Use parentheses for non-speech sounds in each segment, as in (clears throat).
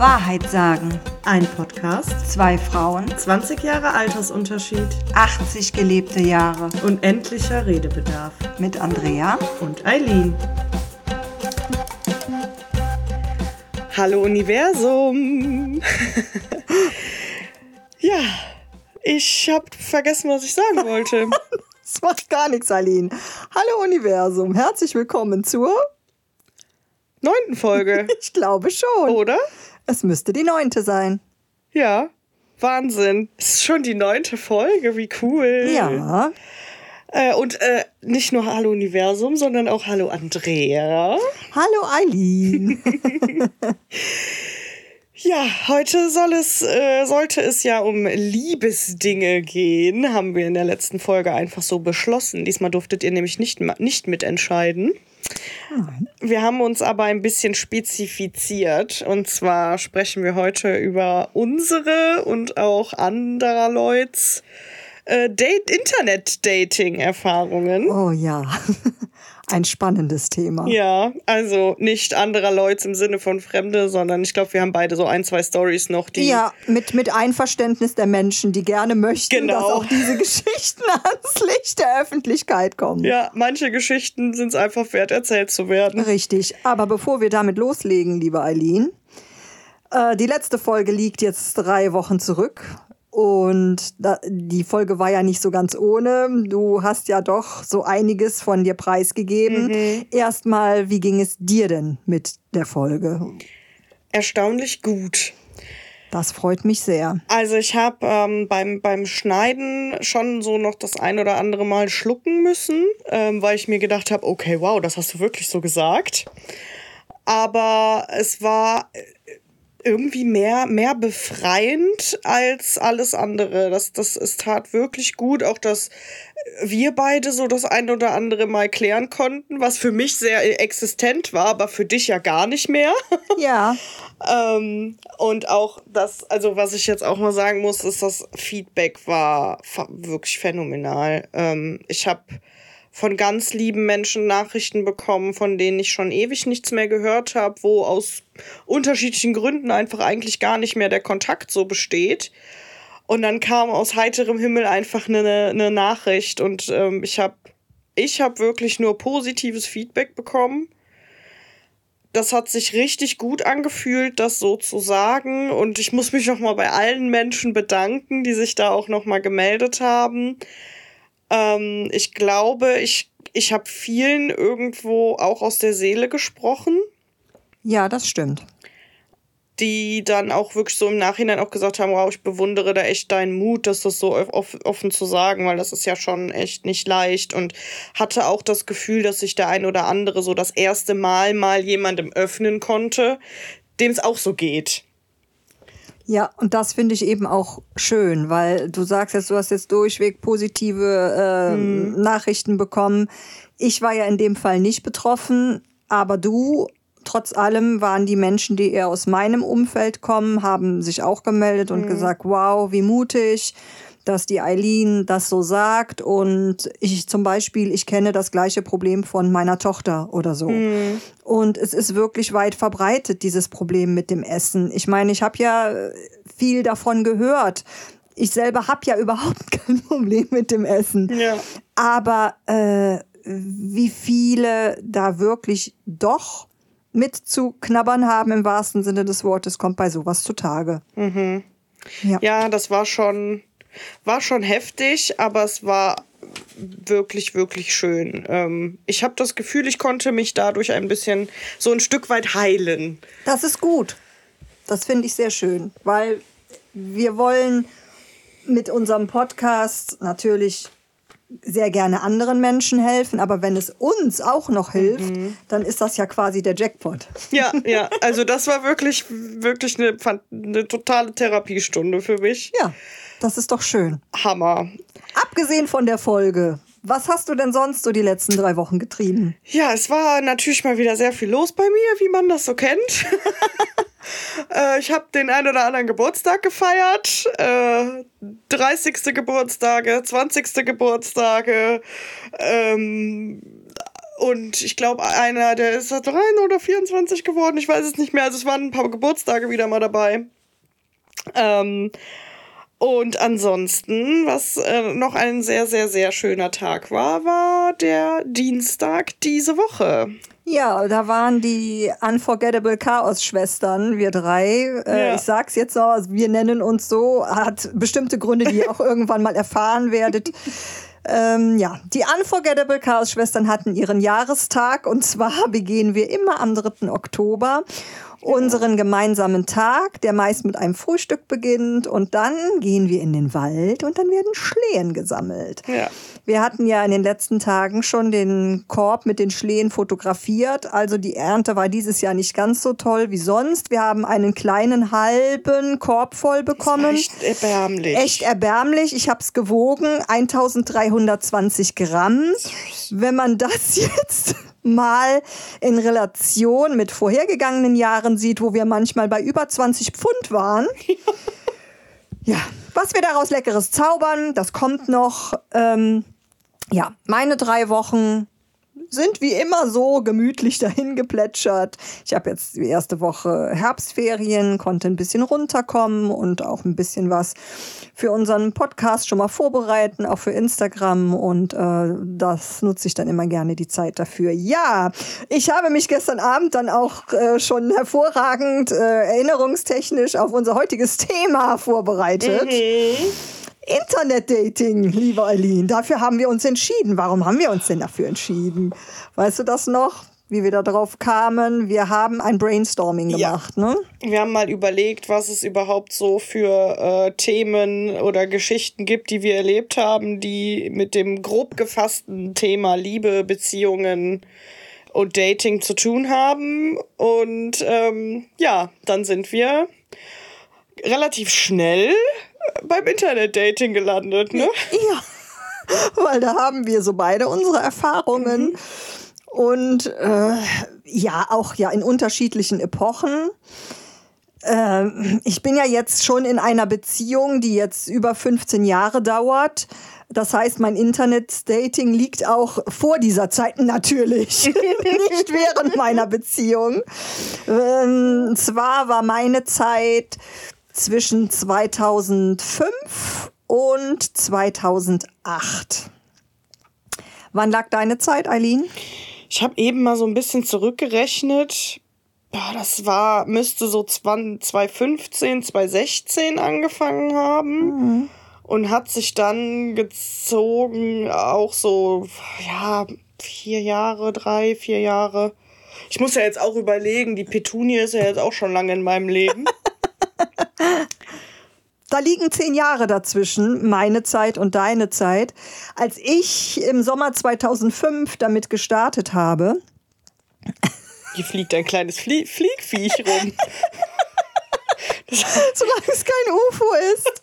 Wahrheit sagen. Ein Podcast, Zwei Frauen, 20 Jahre Altersunterschied, 80 gelebte Jahre. unendlicher Redebedarf. Mit Andrea. Und Eileen. Hallo Universum. (laughs) ja, ich habe vergessen, was ich sagen wollte. (laughs) Das macht gar nichts, Aline. Hallo Universum, herzlich willkommen zur, Neunten Folge, (laughs) ich glaube schon. oder? Es müsste die neunte sein. Ja, Wahnsinn. Es ist schon die neunte Folge, wie cool. Ja, Äh, und äh, nicht nur Hallo Universum, sondern auch Hallo Andrea. hallo Eileen. (laughs) Ja, heute soll es, äh, sollte es ja um Liebesdinge gehen, haben wir in der letzten Folge einfach so beschlossen. Diesmal durftet ihr nämlich nicht, nicht mitentscheiden. Wir haben uns aber ein bisschen spezifiziert. Und zwar sprechen wir heute über unsere und auch anderer Leuts äh, Date Internet-Dating-Erfahrungen. Oh ja, ein spannendes Thema. Ja, also nicht anderer Leute im Sinne von Fremde, sondern ich glaube, wir haben beide so ein, zwei Stories noch, die. Ja, mit, mit Einverständnis der Menschen, die gerne möchten, Genau. dass auch diese (laughs) Geschichten ans Licht der Öffentlichkeit kommen. Ja, manche Geschichten sind es einfach wert, erzählt zu werden. Richtig. Aber bevor wir damit loslegen, liebe Eileen, äh, die letzte Folge liegt jetzt drei Wochen zurück. Und da, die Folge war ja nicht so ganz ohne. Du hast ja doch so einiges von dir preisgegeben. Erstmal, wie ging es dir denn mit der Folge? Erstaunlich gut. Das freut mich sehr. Also ich habe ähm, beim, beim Schneiden schon so noch das ein oder andere Mal schlucken müssen, ähm, weil ich mir gedacht habe, okay, wow, das hast du wirklich so gesagt. Aber es war äh, irgendwie mehr, mehr befreiend als alles andere. Das, das, es tat wirklich gut, auch dass wir beide so das ein oder andere mal klären konnten, was für mich sehr existent war, aber für dich ja gar nicht mehr. (laughs) Ja, Ähm, und auch das, also was ich jetzt auch mal sagen muss, ist, das Feedback war wirklich phänomenal. Ähm, ich habe von ganz lieben Menschen Nachrichten bekommen, von denen ich schon ewig nichts mehr gehört habe, wo aus unterschiedlichen Gründen einfach eigentlich gar nicht mehr der Kontakt so besteht. Und dann kam aus heiterem Himmel einfach eine, eine Nachricht und ähm, ich habe ich hab wirklich nur positives Feedback bekommen das hat sich richtig gut angefühlt, das so zu sagen. Und ich muss mich nochmal bei allen Menschen bedanken, die sich da auch nochmal gemeldet haben. Ähm, ich glaube, ich, ich habe vielen irgendwo auch aus der Seele gesprochen, ja, das stimmt. die dann auch wirklich so im Nachhinein auch gesagt haben, wow, ich bewundere da echt deinen Mut, das das so off offen zu sagen, weil das ist ja schon echt nicht leicht und hatte auch das Gefühl, dass sich der ein oder andere so das erste Mal mal jemandem öffnen konnte, dem es auch so geht. Ja, und das finde ich eben auch schön, weil du sagst jetzt, du hast jetzt durchweg positive äh, Nachrichten bekommen. Ich war ja in dem Fall nicht betroffen, aber du, trotz allem, waren die Menschen, die eher aus meinem Umfeld kommen, haben sich auch gemeldet und gesagt, wow, wie mutig, dass die Eileen das so sagt. Und ich zum Beispiel, ich kenne das gleiche Problem von meiner Tochter oder so. Und es ist wirklich weit verbreitet, dieses Problem mit dem Essen. Ich meine, ich habe ja viel davon gehört. Ich selber habe ja (laughs) überhaupt kein Problem mit dem Essen. Ja. Aber äh, wie viele da wirklich doch mit zu knabbern haben im wahrsten Sinne des Wortes, kommt bei sowas zutage. Ja. Ja, das war schon, war schon heftig, aber es war wirklich, wirklich schön. Ähm, ich habe das Gefühl, ich konnte mich dadurch ein bisschen so ein Stück weit heilen. Das ist gut. Das finde ich sehr schön, weil wir wollen mit unserem Podcast natürlich sehr gerne anderen Menschen helfen, aber wenn es uns auch noch hilft, dann ist das ja quasi der Jackpot. Ja, ja, (laughs) also das war wirklich, wirklich eine, eine totale Therapiestunde für mich. Ja, das ist doch schön. Hammer. Abgesehen von der Folge, was hast du denn sonst so die letzten drei Wochen getrieben? Ja, es war natürlich mal wieder sehr viel los bei mir, wie man das so kennt. (laughs) äh, ich habe den ein oder anderen Geburtstag gefeiert. Äh, 30. Geburtstage, 20. Geburtstage. Ähm, und ich glaube, einer, der ist 3 oder 24 geworden, ich weiß es nicht mehr. Also es waren ein paar Geburtstage wieder mal dabei. Ähm, und ansonsten, was äh, noch ein sehr, sehr, sehr schöner Tag war, war der Dienstag diese Woche. Ja, da waren die Unforgettable Chaos-Schwestern, wir drei. Äh, ja. Ich sag's jetzt so, wir nennen uns so, hat bestimmte Gründe, die ihr auch (laughs) irgendwann mal erfahren werdet. Ähm, ja, die Unforgettable Chaos-Schwestern hatten ihren Jahrestag und zwar begehen wir immer am 3. Oktober unseren gemeinsamen Tag, der meist mit einem Frühstück beginnt und dann gehen wir in den Wald und dann werden Schlehen gesammelt. Ja. Wir hatten ja in den letzten Tagen schon den Korb mit den Schlehen fotografiert, also die Ernte war dieses Jahr nicht ganz so toll wie sonst. Wir haben einen kleinen halben Korb voll bekommen. echt erbärmlich. Echt erbärmlich. Ich habe es gewogen, 1320 Gramm. Wenn man das (laughs) jetzt mal in Relation mit vorhergegangenen Jahren sieht, wo wir manchmal bei über 20 Pfund waren. (laughs) ja, was wir daraus Leckeres zaubern, das kommt noch. Ähm, ja, meine drei Wochen sind wie immer so gemütlich dahin geplätschert. Ich habe jetzt die erste Woche Herbstferien, konnte ein bisschen runterkommen und auch ein bisschen was für unseren Podcast schon mal vorbereiten, auch für Instagram. Und äh, das nutze ich dann immer gerne die Zeit dafür. Ja, ich habe mich gestern Abend dann auch äh, schon hervorragend äh, erinnerungstechnisch auf unser heutiges Thema vorbereitet. Mhm. Internetdating, liebe Eileen. Dafür haben wir uns entschieden. Warum haben wir uns denn dafür entschieden? Weißt du das noch? Wie wir da drauf kamen? Wir haben ein Brainstorming gemacht, ja. ne? Wir haben mal überlegt, was es überhaupt so für äh, Themen oder Geschichten gibt, die wir erlebt haben, die mit dem grob gefassten Thema Liebe, Beziehungen und Dating zu tun haben. Und ähm, ja, dann sind wir relativ schnell beim Internet-Dating gelandet, ne? Ja, weil da haben wir so beide unsere Erfahrungen. Mhm. Und äh, ja, auch ja in unterschiedlichen Epochen. Äh, ich bin ja jetzt schon in einer Beziehung, die jetzt über 15 Jahre dauert. Das heißt, mein Internet-Dating liegt auch vor dieser Zeit natürlich, (laughs) nicht während meiner Beziehung. Ähm, zwar war meine Zeit zwischen 2005 und 2008. Wann lag deine Zeit, Eileen? Ich habe eben mal so ein bisschen zurückgerechnet. das war, müsste so 2015, 2016 angefangen haben. Mhm. Und hat sich dann gezogen, auch so, ja, vier Jahre, drei, vier Jahre. Ich muss ja jetzt auch überlegen, die Petunie ist ja jetzt auch schon lange in meinem Leben. (laughs) Da liegen zehn Jahre dazwischen, meine Zeit und deine Zeit. Als ich im Sommer 2005 damit gestartet habe. Hier fliegt ein kleines Flie Fliegviech rum. (laughs) Solange es kein UFO ist.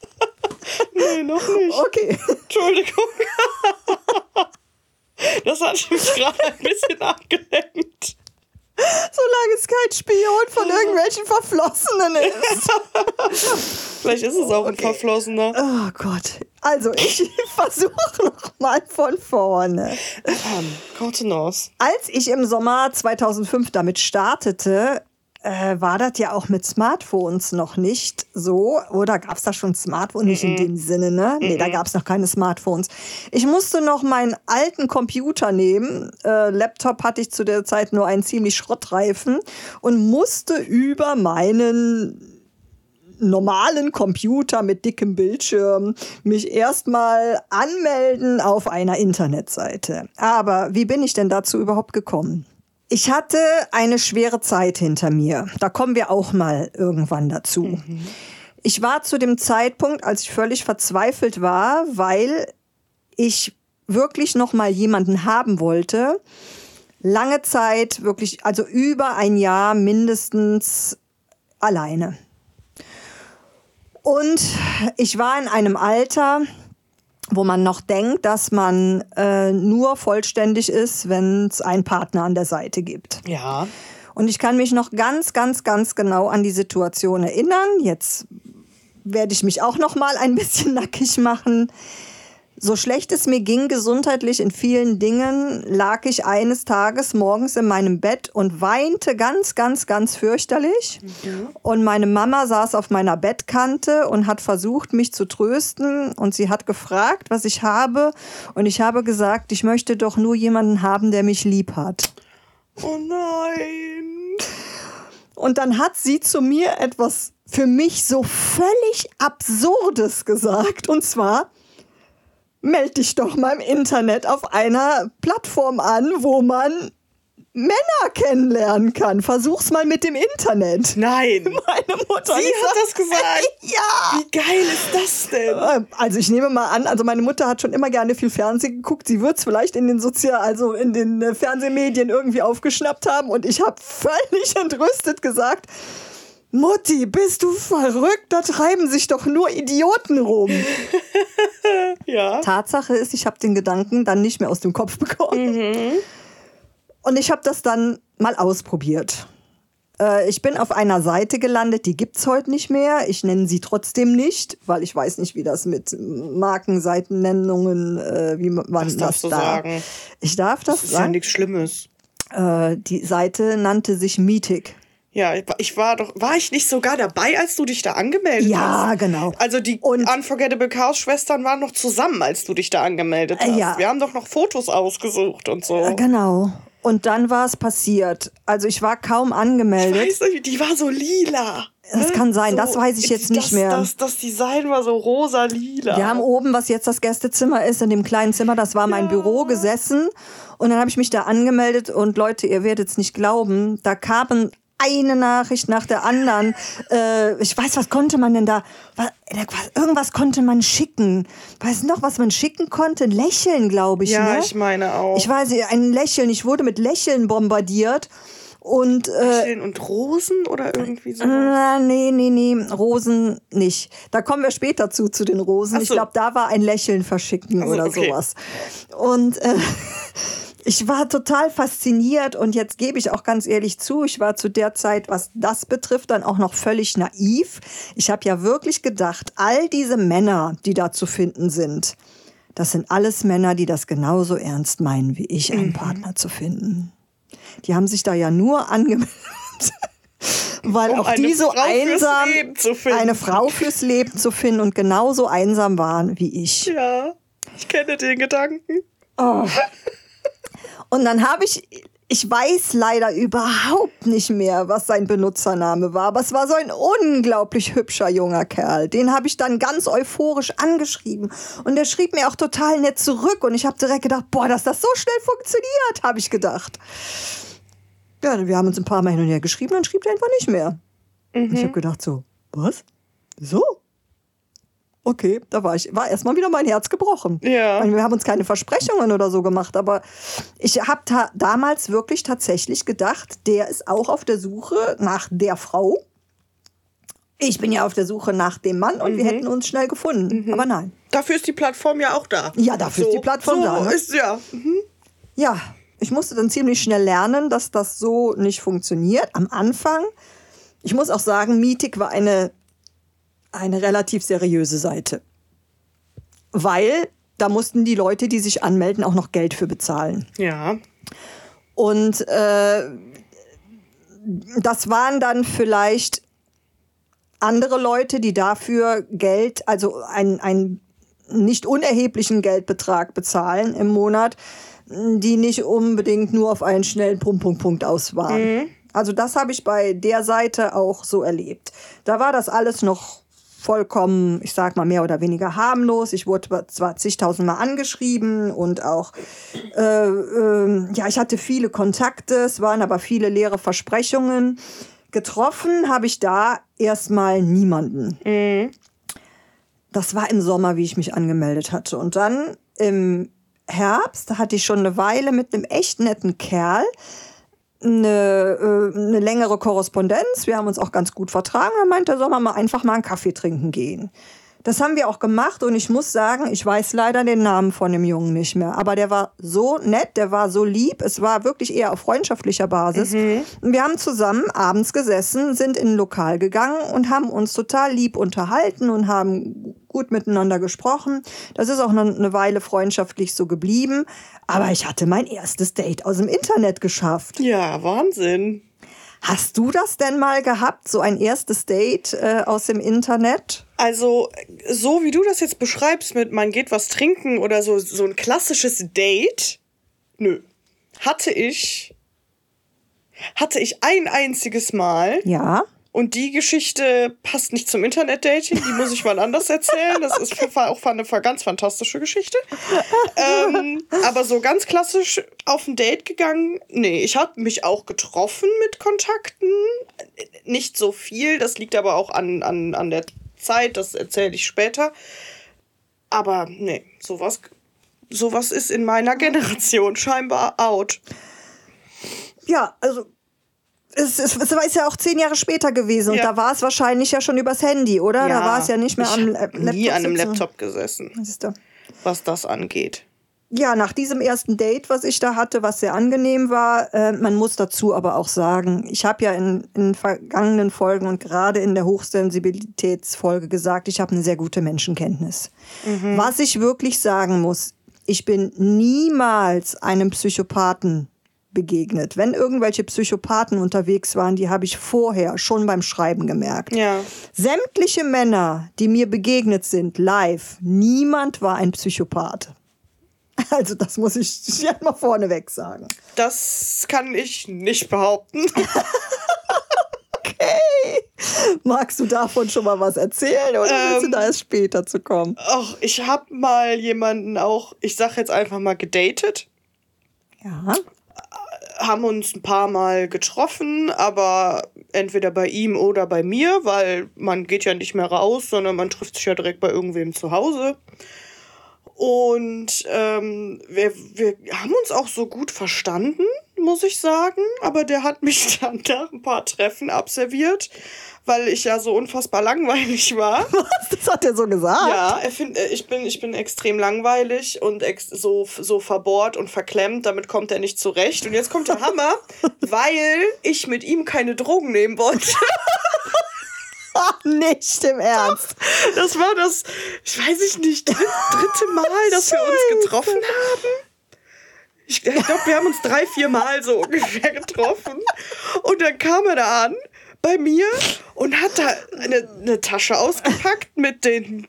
Nee, noch nicht. Okay. Entschuldigung. Das hat mich gerade ein bisschen abgelenkt. Solange es kein Spion von (laughs) irgendwelchen Verflossenen ist. (laughs) Vielleicht ist es auch okay. ein Verflossener. Oh Gott. Also, ich (laughs) versuche nochmal von vorne. Um, Kontenance. Als ich im Sommer 2005 damit startete, äh, war das ja auch mit Smartphones noch nicht so. Oder gab es da schon Smartphones? Nicht mm in dem Sinne, ne? Nee, mm da gab es noch keine Smartphones. Ich musste noch meinen alten Computer nehmen. Äh, Laptop hatte ich zu der Zeit nur einen ziemlich Schrottreifen und musste über meinen normalen Computer mit dickem Bildschirm mich erstmal anmelden auf einer Internetseite. Aber wie bin ich denn dazu überhaupt gekommen? Ich hatte eine schwere Zeit hinter mir. Da kommen wir auch mal irgendwann dazu. Mhm. Ich war zu dem Zeitpunkt, als ich völlig verzweifelt war, weil ich wirklich noch mal jemanden haben wollte. Lange Zeit, wirklich, also über ein Jahr mindestens alleine. Und ich war in einem Alter, wo man noch denkt, dass man äh, nur vollständig ist, wenn es einen Partner an der Seite gibt. Ja. Und ich kann mich noch ganz, ganz, ganz genau an die Situation erinnern. Jetzt werde ich mich auch noch mal ein bisschen (laughs) nackig machen. So schlecht es mir ging gesundheitlich in vielen Dingen, lag ich eines Tages morgens in meinem Bett und weinte ganz, ganz, ganz fürchterlich. Mhm. Und meine Mama saß auf meiner Bettkante und hat versucht, mich zu trösten. Und sie hat gefragt, was ich habe. Und ich habe gesagt, ich möchte doch nur jemanden haben, der mich lieb hat. Oh nein. Und dann hat sie zu mir etwas für mich so völlig Absurdes gesagt. Und zwar, melde dich doch mal im Internet auf einer Plattform an, wo man Männer kennenlernen kann. Versuch's mal mit dem Internet. Nein. (laughs) Meine Mutter. Sie hat das gesagt. (laughs) ja. Wie geil ist das denn? Ähm, also ich nehme mal an, also meine Mutter hat schon immer gerne viel Fernsehen geguckt. Sie wird es vielleicht in den Sozial, also in den äh, Fernsehmedien irgendwie aufgeschnappt haben und ich habe völlig (laughs) entrüstet gesagt, Mutti, bist du verrückt? Da treiben sich doch nur Idioten rum. (laughs) ja. Tatsache ist, ich habe den Gedanken dann nicht mehr aus dem Kopf bekommen. Mhm. Und ich habe das dann mal ausprobiert. Äh, ich bin auf einer Seite gelandet, die gibt es heute nicht mehr. Ich nenne sie trotzdem nicht, weil ich weiß nicht, wie das mit Markenseitennennungen, äh, wie man das, das da. Sagen. Ich darf das, das ist sagen. ja nichts Schlimmes. Äh, die Seite nannte sich Meetic. Ja, ich war doch, war ich nicht sogar dabei, als du dich da angemeldet ja, hast? Ja, genau. Also die und Unforgettable Chaos Schwestern waren noch zusammen, als du dich da angemeldet hast. Ja. Wir haben doch noch Fotos ausgesucht und so. Genau. Und dann war es passiert. Also ich war kaum angemeldet. Ich weiß nicht, die war so lila. Das kann sein, so, das weiß ich jetzt das, nicht mehr. Das, das Design war so rosa-lila. Wir haben oben, was jetzt das Gästezimmer ist, in dem kleinen Zimmer, das war mein ja. Büro gesessen. Und dann habe ich mich da angemeldet und Leute, ihr werdet es nicht glauben, da kamen eine Nachricht nach der anderen. Äh, ich weiß, was konnte man denn da? Was, irgendwas konnte man schicken. Weiß noch, was man schicken konnte? Ein Lächeln, glaube ich. Ja, ne? ich meine auch. Ich weiß, ein Lächeln. Ich wurde mit Lächeln bombardiert. Und, äh, Lächeln und Rosen oder irgendwie so? Äh, nee, nee, nee, Rosen nicht. Da kommen wir später zu, zu den Rosen. So. Ich glaube, da war ein Lächeln verschicken so, oder okay. sowas. Und äh, (laughs) ich war total fasziniert und jetzt gebe ich auch ganz ehrlich zu, ich war zu der Zeit, was das betrifft, dann auch noch völlig naiv. Ich habe ja wirklich gedacht, all diese Männer, die da zu finden sind, das sind alles Männer, die das genauso ernst meinen wie ich, einen mhm. Partner zu finden. Die haben sich da ja nur angemeldet. (laughs) weil um auch die so Frau einsam eine Frau fürs Leben zu finden und genauso einsam waren wie ich. Ja, ich kenne den Gedanken. Oh. Und dann habe ich, ich weiß leider überhaupt nicht mehr, was sein Benutzername war, aber es war so ein unglaublich hübscher junger Kerl. Den habe ich dann ganz euphorisch angeschrieben und der schrieb mir auch total nett zurück und ich habe direkt gedacht, boah, dass das so schnell funktioniert, habe ich gedacht. Ja, wir haben uns ein paar Mal hin und her geschrieben, dann schrieb er einfach nicht mehr. Mhm. Ich habe gedacht so, was? So? Okay, da war ich, war erstmal wieder mein Herz gebrochen. Ja. wir haben uns keine Versprechungen oder so gemacht, aber ich habe damals wirklich tatsächlich gedacht, der ist auch auf der Suche nach der Frau. Ich bin ja auf der Suche nach dem Mann und mhm. wir hätten uns schnell gefunden. Mhm. Aber nein. Dafür ist die Plattform ja auch da. Ja, dafür so, ist die Plattform so da. Ne? Ist ja. Mhm. Ja, ich musste dann ziemlich schnell lernen, dass das so nicht funktioniert. Am Anfang, ich muss auch sagen, Mietig war eine eine relativ seriöse Seite. Weil da mussten die Leute, die sich anmelden, auch noch Geld für bezahlen. Ja. Und äh, das waren dann vielleicht andere Leute, die dafür Geld, also einen, einen nicht unerheblichen Geldbetrag bezahlen im Monat, die nicht unbedingt nur auf einen schnellen Punkt, Punkt, Punkt aus waren. Mhm. Also das habe ich bei der Seite auch so erlebt. Da war das alles noch vollkommen, ich sag mal, mehr oder weniger harmlos. Ich wurde zwar zigtausendmal angeschrieben und auch, äh, äh, ja, ich hatte viele Kontakte, es waren aber viele leere Versprechungen. Getroffen habe ich da erstmal niemanden. Mhm. Das war im Sommer, wie ich mich angemeldet hatte. Und dann im Herbst hatte ich schon eine Weile mit einem echt netten Kerl, eine, äh, eine längere Korrespondenz. Wir haben uns auch ganz gut vertragen. Dann meinte er, soll man mal einfach mal einen Kaffee trinken gehen. Das haben wir auch gemacht und ich muss sagen, ich weiß leider den Namen von dem Jungen nicht mehr. Aber der war so nett, der war so lieb. Es war wirklich eher auf freundschaftlicher Basis. Und wir haben zusammen abends gesessen, sind in ein Lokal gegangen und haben uns total lieb unterhalten und haben gut miteinander gesprochen. Das ist auch noch eine Weile freundschaftlich so geblieben. Aber ich hatte mein erstes Date aus dem Internet geschafft. Ja, Wahnsinn. Hast du das denn mal gehabt, so ein erstes Date äh, aus dem Internet? Also, so wie du das jetzt beschreibst mit man geht was trinken oder so, so ein klassisches Date, nö. Hatte ich, hatte ich ein einziges Mal. Ja. Und die Geschichte passt nicht zum Internet-Dating, die muss ich mal anders erzählen. Das ist auch eine ganz fantastische Geschichte. ähm, aber so ganz klassisch auf ein Date gegangen, nee, ich habe mich auch getroffen mit Kontakten. Nicht so viel, das liegt aber auch an, an, an der Zeit, das erzähle ich später. Aber nee, sowas, sowas ist in meiner Generation scheinbar out. Ja, also es, es, es ist ja auch zehn Jahre später gewesen und Ja. da war es wahrscheinlich ja schon übers Handy, oder? da war es ja nicht mehr am Laptop. nie an einem sitzen. Laptop gesessen, du. was das angeht. Ja, nach diesem ersten Date, was ich da hatte, was sehr angenehm war, äh, man muss dazu aber auch sagen, ich habe ja in, in vergangenen Folgen und gerade in der Hochsensibilitätsfolge gesagt, ich habe eine sehr gute Menschenkenntnis. Was ich wirklich sagen muss, ich bin niemals einem Psychopathen begegnet. Wenn irgendwelche Psychopathen unterwegs waren, die habe ich vorher schon beim Schreiben gemerkt. Ja. Sämtliche Männer, die mir begegnet sind, live, niemand war ein Psychopath. (laughs) Also das muss ich (laughs) ja mal vorneweg sagen. Das kann ich nicht behaupten. (laughs) Magst du davon schon mal was erzählen oder willst du Ähm. da erst später zu kommen? Ach, ich habe mal jemanden auch, ich sag jetzt einfach mal gedatet, Ja. Haben uns ein paar Mal getroffen, aber entweder bei ihm oder bei mir, weil man geht ja nicht mehr raus, sondern man trifft sich ja direkt bei irgendwem zu Hause. Und ähm, wir, wir haben uns auch so gut verstanden, muss ich sagen. Aber der hat mich (laughs) dann nach ein paar Treffen abserviert, weil ich ja so unfassbar langweilig war. (laughs) Das hat er so gesagt. Ja, er find, äh, ich, bin, ich bin extrem langweilig und ex so, so verbohrt und verklemmt. Damit kommt er nicht zurecht. Und jetzt kommt der Hammer, (laughs) weil ich mit ihm keine Drogen nehmen wollte. (laughs) Ach, nicht im Ernst. Das war das, ich weiß ich nicht, dritt, dritte Mal, dass wir uns getroffen haben. Ich, ich glaube, wir haben uns drei, vier Mal so ungefähr getroffen. Und dann kam er da an bei mir und hat da eine, eine Tasche ausgepackt mit den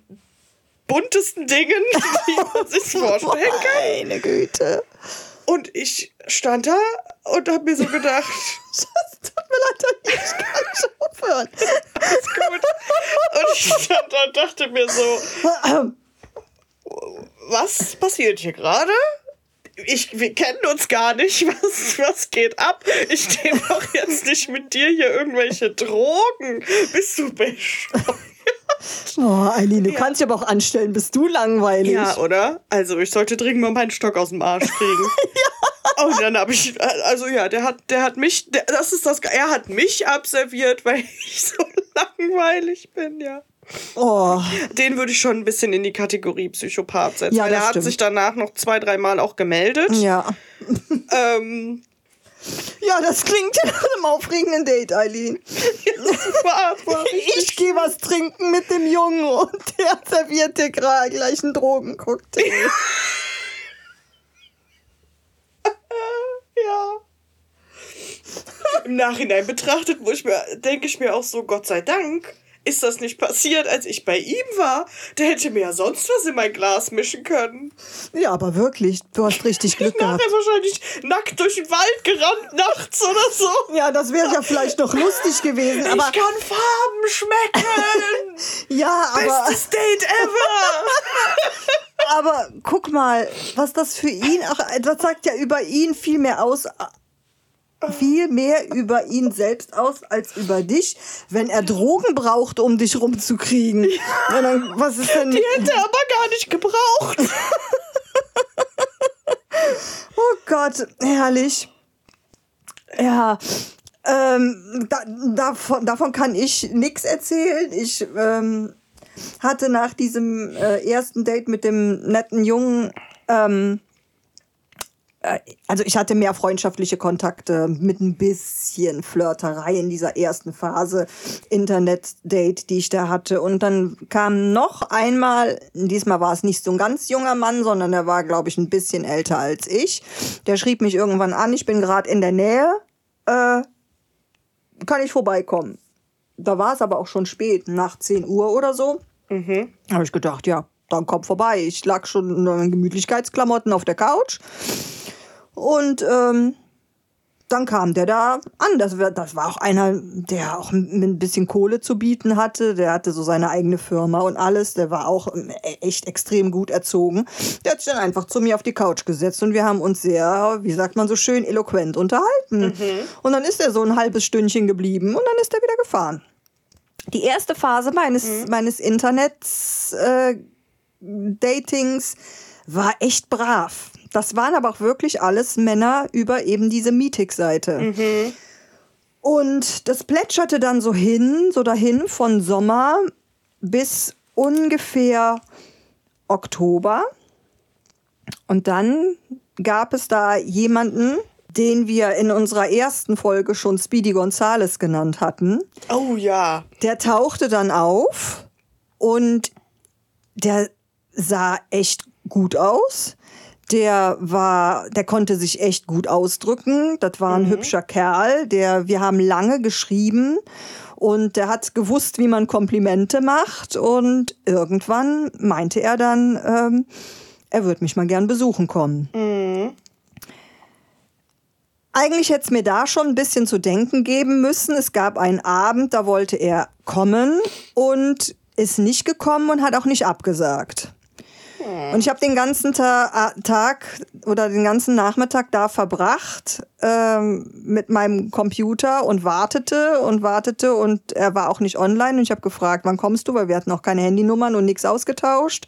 buntesten Dingen, (laughs) die man sich vorstellen kann. Meine Güte. Und ich stand da und habe mir so gedacht, (laughs) Das tut mir leid, ich kann nicht aufhören. ist gut. Und ich stand da und dachte mir so, (laughs) was passiert hier gerade? Ich, wir kennen uns gar nicht. (laughs) Was, was geht ab? Ich nehme doch jetzt nicht mit dir hier irgendwelche Drogen. Bist du bescheuert? (laughs) Oh, Eileen, du kannst dich aber auch anstellen, bist du langweilig. Ja, oder? Also, ich sollte dringend mal meinen Stock aus dem Arsch kriegen. (laughs) Und dann habe ich, also ja, der hat, der hat mich, der, das ist das, er hat mich abserviert, weil ich so langweilig bin, ja. Oh, Den würde ich schon ein bisschen in die Kategorie Psychopath setzen. Ja, weil er hat stimmt. sich danach noch zwei, dreimal auch gemeldet. ja. Ähm, Ja, das klingt ja nach einem aufregenden Date, Eileen. (laughs) Ich gehe was trinken mit dem Jungen und der serviert dir gerade gleich einen Drogencocktail. ja. Im Nachhinein betrachtet, wo ich mir, denke ich mir auch so, Gott sei Dank ist das nicht passiert, als ich bei ihm war. Der hätte mir ja sonst was in mein Glas mischen können. Ja, aber wirklich, du hast richtig Glück gehabt. Nachher wahrscheinlich nackt durch den Wald gerannt nachts oder so. Ja, das wäre ja vielleicht noch lustig gewesen, aber ich kann Farben schmecken. (laughs) ja, aber, Bestes Date ever. (laughs) aber guck mal, was das für ihn auch, das sagt ja über ihn viel mehr aus, viel mehr über ihn selbst aus als über dich, wenn er Drogen braucht, um dich rumzukriegen. Ja. dann, was ist denn Die hätte er aber gar nicht gebraucht. (laughs) Oh Gott, herrlich. Ja, ähm, da, davon, davon kann ich nichts erzählen. Ich ähm, hatte nach diesem äh, ersten Date mit dem netten Jungen, ähm, äh, also ich hatte mehr freundschaftliche Kontakte mit ein bisschen Flirterei in dieser ersten Phase Internet-Date, die ich da hatte. Und dann kam noch einmal, diesmal war es nicht so ein ganz junger Mann, sondern er war, glaube ich, ein bisschen älter als ich. Der schrieb mich irgendwann an, ich bin gerade in der Nähe, äh, kann ich vorbeikommen. Da war es aber auch schon spät, nach 10 Uhr oder so. Mhm. Habe ich gedacht, ja, dann komm vorbei. Ich lag schon in Gemütlichkeitsklamotten auf der Couch. Und ähm, dann kam der da an. Das, das war auch einer, der auch ein bisschen Kohle zu bieten hatte. Der hatte so seine eigene Firma und alles. Der war auch ähm, e-, echt extrem gut erzogen. Der hat sich dann einfach zu mir auf die Couch gesetzt und wir haben uns sehr, wie sagt man so schön, eloquent unterhalten. Mhm. Und dann ist er so ein halbes Stündchen geblieben und dann ist er wieder gefahren. Die erste Phase meines, mhm. meines Internets äh, Datings war echt brav. Das waren aber auch wirklich alles Männer über eben diese Meeting-Seite. Mhm. Und das plätscherte dann so hin, so dahin von Sommer bis ungefähr Oktober. Und dann gab es da jemanden, den wir in unserer ersten Folge schon Speedy Gonzales genannt hatten. Oh ja. Der tauchte dann auf und der sah echt gut aus. Der war, der konnte sich echt gut ausdrücken. Das war ein mhm. hübscher Kerl. Der, wir haben lange geschrieben und der hat gewusst, wie man Komplimente macht. Und irgendwann meinte er dann, ähm, er würde mich mal gern besuchen kommen. Mhm. Eigentlich hätte es mir da schon ein bisschen zu denken geben müssen. Es gab einen Abend, da wollte er kommen und ist nicht gekommen und hat auch nicht abgesagt. Und ich habe den ganzen Ta Tag oder den ganzen Nachmittag da verbracht ähm, mit meinem Computer und wartete und wartete und er war auch nicht online und ich habe gefragt, wann kommst du, weil wir hatten auch keine Handynummern und nichts ausgetauscht.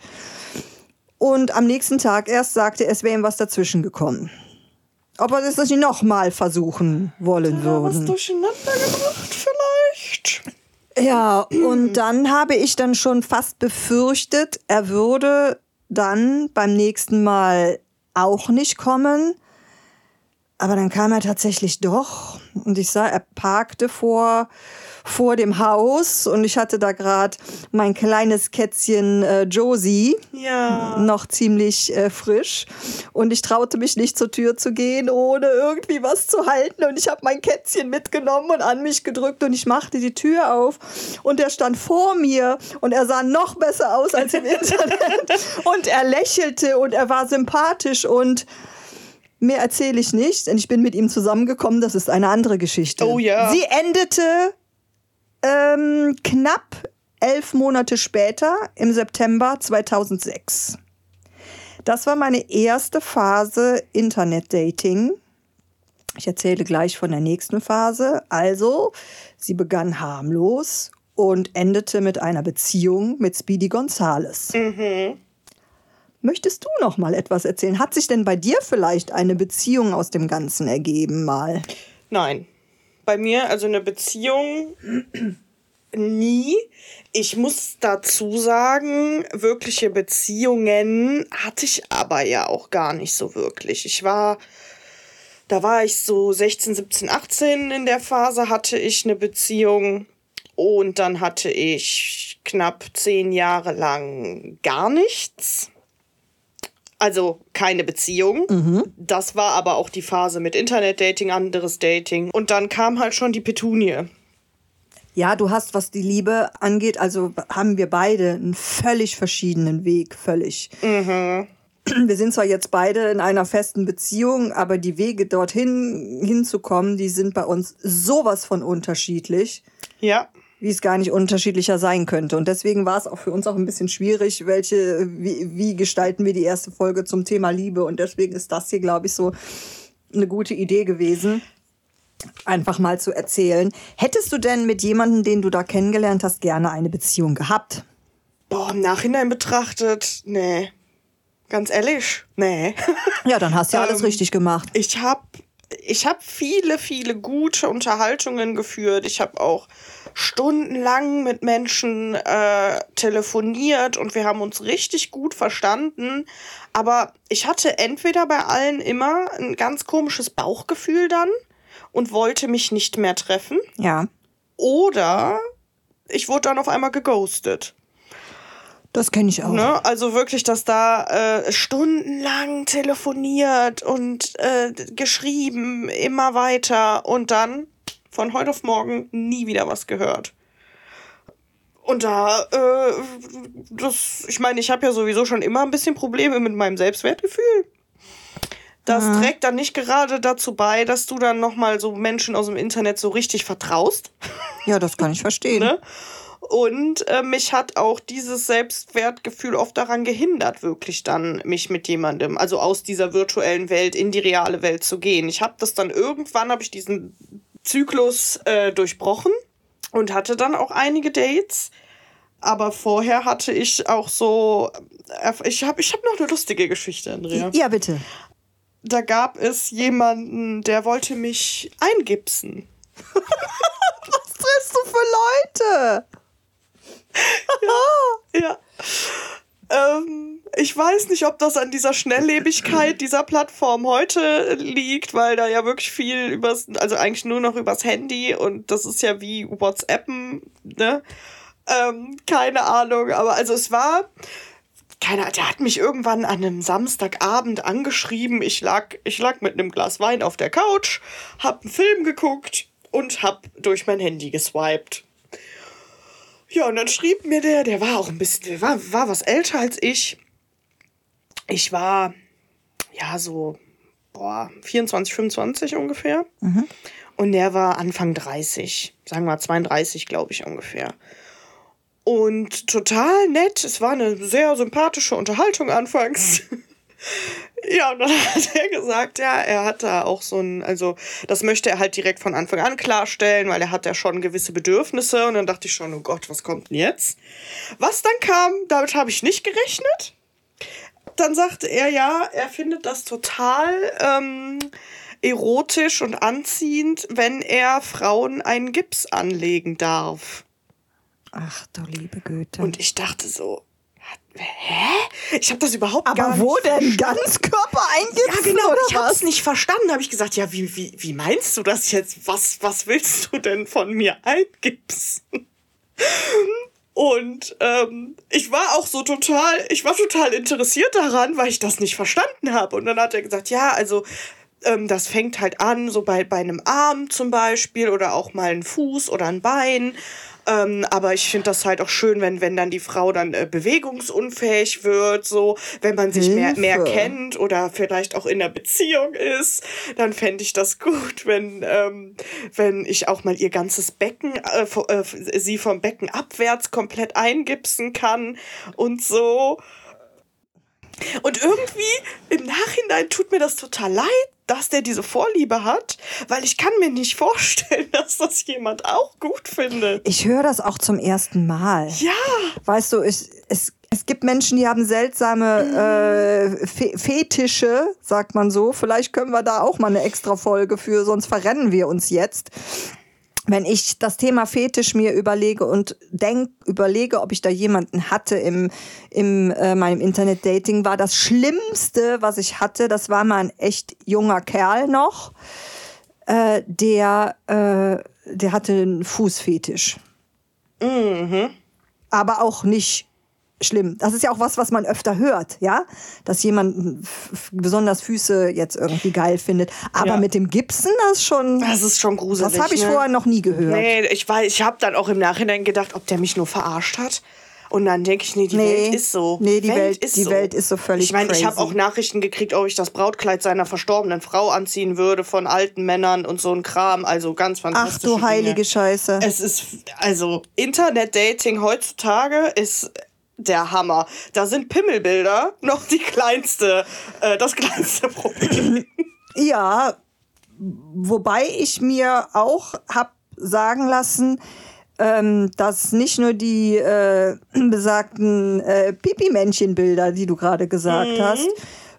Und am nächsten Tag erst sagte er, es wäre ihm was dazwischen gekommen. Ob er das nicht nochmal versuchen wollen würde. was durcheinander gebracht vielleicht? Ja, und dann habe ich dann schon fast befürchtet, er würde dann beim nächsten Mal auch nicht kommen. Aber dann kam er tatsächlich doch und ich sah, er parkte vor vor dem Haus und ich hatte da gerade mein kleines Kätzchen äh, Josie ja. noch ziemlich äh, frisch und ich traute mich nicht zur Tür zu gehen, ohne irgendwie was zu halten und ich habe mein Kätzchen mitgenommen und an mich gedrückt und ich machte die Tür auf und er stand vor mir und er sah noch besser aus als im Internet (laughs) und er lächelte und er war sympathisch und Mehr erzähle ich nicht, denn ich bin mit ihm zusammengekommen. Das ist eine andere Geschichte. Oh ja. Sie endete ähm, knapp elf Monate später, im September 2006. Das war meine erste Phase Internet-Dating. Ich erzähle gleich von der nächsten Phase. Also, sie begann harmlos und endete mit einer Beziehung mit Speedy Gonzales. Mhm. Möchtest du noch mal etwas erzählen? Hat sich denn bei dir vielleicht eine Beziehung aus dem Ganzen ergeben mal? Nein. Bei mir, also eine Beziehung nie. Ich muss dazu sagen, wirkliche Beziehungen hatte ich aber ja auch gar nicht so wirklich. Ich war, da war ich so 16, 17, 18 in der Phase, hatte ich eine Beziehung und dann hatte ich knapp zehn Jahre lang gar nichts. Also keine Beziehung. Mhm. Das war aber auch die Phase mit Internetdating, anderes Dating. Und dann kam halt schon die Petunie. Ja, du hast, was die Liebe angeht, also haben wir beide einen völlig verschiedenen Weg, völlig. Mhm. Wir sind zwar jetzt beide in einer festen Beziehung, aber die Wege dorthin hinzukommen, die sind bei uns sowas von unterschiedlich. Ja wie es gar nicht unterschiedlicher sein könnte. Und deswegen war es auch für uns auch ein bisschen schwierig, welche, wie, wie gestalten wir die erste Folge zum Thema Liebe. Und deswegen ist das hier, glaube ich, so eine gute Idee gewesen, einfach mal zu erzählen. Hättest du denn mit jemandem, den du da kennengelernt hast, gerne eine Beziehung gehabt? Boah, im Nachhinein betrachtet, nee. Ganz ehrlich, nee. Ja, dann hast du ja alles ähm, richtig gemacht. Ich habe ich habe viele, viele gute Unterhaltungen geführt. Ich habe auch stundenlang mit Menschen äh, telefoniert und wir haben uns richtig gut verstanden. Aber ich hatte entweder bei allen immer ein ganz komisches Bauchgefühl dann und wollte mich nicht mehr treffen. Ja. Oder ich wurde dann auf einmal geghostet. Das kenne ich auch. Ne? Also wirklich, dass da äh, stundenlang telefoniert und äh, geschrieben, immer weiter und dann von heute auf morgen nie wieder was gehört. Und da, äh, das, ich meine, ich habe ja sowieso schon immer ein bisschen Probleme mit meinem Selbstwertgefühl. Das Mhm. trägt dann nicht gerade dazu bei, dass du dann nochmal so Menschen aus dem Internet so richtig vertraust. Ja, das kann ich (laughs) verstehen. Ne? Und äh, mich hat auch dieses Selbstwertgefühl oft daran gehindert, wirklich dann mich mit jemandem, also aus dieser virtuellen Welt in die reale Welt zu gehen. Ich habe das dann irgendwann, habe ich diesen Zyklus äh, durchbrochen und hatte dann auch einige Dates. Aber vorher hatte ich auch so, äh, ich habe ich hab noch eine lustige Geschichte, Andrea. Ja, bitte. Da gab es jemanden, der wollte mich eingipsen. (laughs) Was triffst du für Leute? (laughs) Ja. Ähm, ich weiß nicht, ob das an dieser Schnelllebigkeit (laughs) dieser Plattform heute liegt, weil da ja wirklich viel übers, also eigentlich nur noch übers Handy und das ist ja wie WhatsAppen, ne? Ähm, keine Ahnung, aber also es war, keine der hat mich irgendwann an einem Samstagabend angeschrieben. Ich lag, ich lag mit einem Glas Wein auf der Couch, hab einen Film geguckt und hab durch mein Handy geswiped. Ja, und dann schrieb mir der, der war auch ein bisschen, der war, war was älter als ich. Ich war, ja, so, boah, 24, 25 ungefähr. Und der war Anfang 30, sagen wir mal 32, glaube ich, ungefähr. Und total nett. Es war eine sehr sympathische Unterhaltung anfangs. (laughs) Ja, und dann (laughs) hat er gesagt, ja, er hat da auch so ein, also das möchte er halt direkt von Anfang an klarstellen, weil er hat ja schon gewisse Bedürfnisse. Und dann dachte ich schon, oh Gott, was kommt denn jetzt? Was dann kam, damit habe ich nicht gerechnet. Dann sagte er, ja, er findet das total ähm, erotisch und anziehend, wenn er Frauen einen Gips anlegen darf. Ach du liebe Güte. Und ich dachte so, hä? Ich habe das überhaupt Aber gar wo nicht denn? Ganzkörper eingipsen Ja, genau, ich habe es nicht verstanden. habe ich gesagt, ja, wie, wie, wie meinst du das jetzt? Was, was willst du denn von mir eingipsen? Und ähm, ich war auch so total, ich war total interessiert daran, weil ich das nicht verstanden habe. Und dann hat er gesagt, ja, also ähm, das fängt halt an, so bei, bei einem Arm zum Beispiel oder auch mal ein Fuß oder ein Bein. Ähm, aber ich finde das halt auch schön, wenn, wenn dann die Frau dann äh, bewegungsunfähig wird, so, wenn man sich mehr, mehr kennt oder vielleicht auch in einer Beziehung ist, dann fände ich das (laughs) gut, wenn, ähm, wenn ich auch mal ihr ganzes Becken, äh, äh, sie vom Becken abwärts komplett eingipsen kann und so. Und irgendwie im Nachhinein tut mir das total leid, dass der diese Vorliebe hat, weil ich kann mir nicht vorstellen, (laughs) dass das jemand auch gut findet. Ich höre das auch zum ersten Mal. Ja, Weißt du, ich, es, es gibt Menschen, die haben seltsame äh, Fe Fetische, sagt man so. Vielleicht können wir da auch mal eine extra Folge für, sonst verrennen wir uns jetzt. Wenn ich das Thema Fetisch mir überlege und denk, überlege, ob ich da jemanden hatte im, im äh, meinem Internet-Dating, war das Schlimmste, was ich hatte, das war mal ein echt junger Kerl noch, äh, der, äh, der hatte einen Fußfetisch. Aber auch nicht schlimm. Das ist ja auch was, was man öfter hört, ja, dass jemand besonders Füße jetzt irgendwie geil findet. Aber Ja. mit dem Gipsen, das schon, das ist schon gruselig. das habe ich ne? vorher noch nie gehört. Nee, ich weiß, ich habe dann auch im Nachhinein gedacht, ob der mich nur verarscht hat. Und dann denke ich, nee, die Nee. Welt ist so. Nee, die Welt- die Welt ist so völlig Ich meine, ich habe auch Nachrichten gekriegt, ob ich das Brautkleid seiner verstorbenen Frau anziehen würde von alten Männern und so ein Kram. Also ganz Ach fantastisch. du heilige Scheiße. Es ist, also Internet-Dating heutzutage ist der Hammer. Da sind Pimmelbilder noch die kleinste, äh, das kleinste Problem. (laughs) Ja, wobei ich mir auch hab sagen lassen, ähm, dass nicht nur die äh, (clears throat) besagten äh, Pipi-Männchen-Bilder, die du gerade gesagt hast,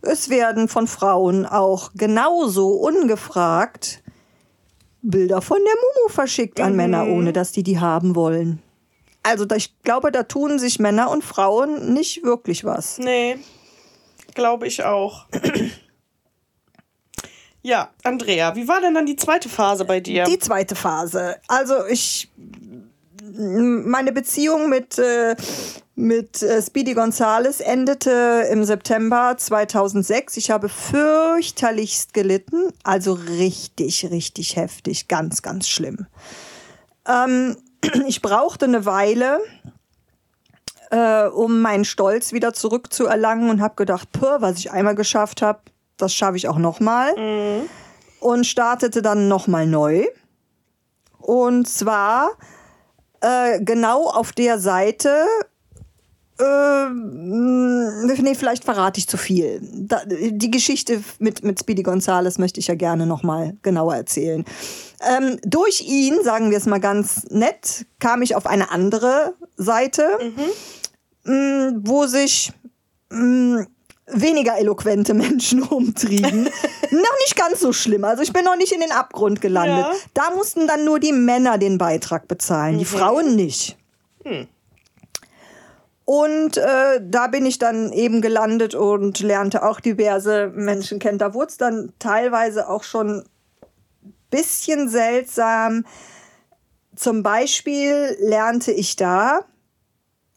es werden von Frauen auch genauso ungefragt Bilder von der Mumu verschickt an Männer, ohne dass die die haben wollen. Also ich glaube, da tun sich Männer und Frauen nicht wirklich was. Nee, glaube ich auch. ja, Andrea, wie war denn dann die zweite Phase bei dir? Die zweite Phase. Also ich meine Beziehung mit, äh, mit äh, Speedy Gonzales endete im September 2006. Ich habe fürchterlichst gelitten, also richtig, richtig heftig, ganz, ganz schlimm. Ähm, (clears throat) ich brauchte eine Weile, äh, um meinen Stolz wieder zurückzuerlangen und habe gedacht, pur, was ich einmal geschafft habe, das schaffe ich auch nochmal. Mhm. Und startete dann nochmal neu. Und zwar äh, genau auf der Seite, äh, nee, vielleicht verrate ich zu viel. Da, die Geschichte mit, mit Speedy Gonzales möchte ich ja gerne nochmal genauer erzählen. Ähm, durch ihn, sagen wir es mal ganz nett, kam ich auf eine andere Seite, mhm. mh, wo sich mh, weniger eloquente (laughs) Menschen rumtrieben. (laughs) noch nicht ganz so schlimm. Also ich bin noch nicht in den Abgrund gelandet. Ja. Da mussten dann nur die Männer den Beitrag bezahlen, mhm. die Frauen nicht. Hm. Und äh, da bin ich dann eben gelandet und lernte auch diverse Menschen kennen. Da wurde es dann teilweise auch schon bisschen seltsam. Zum Beispiel lernte ich da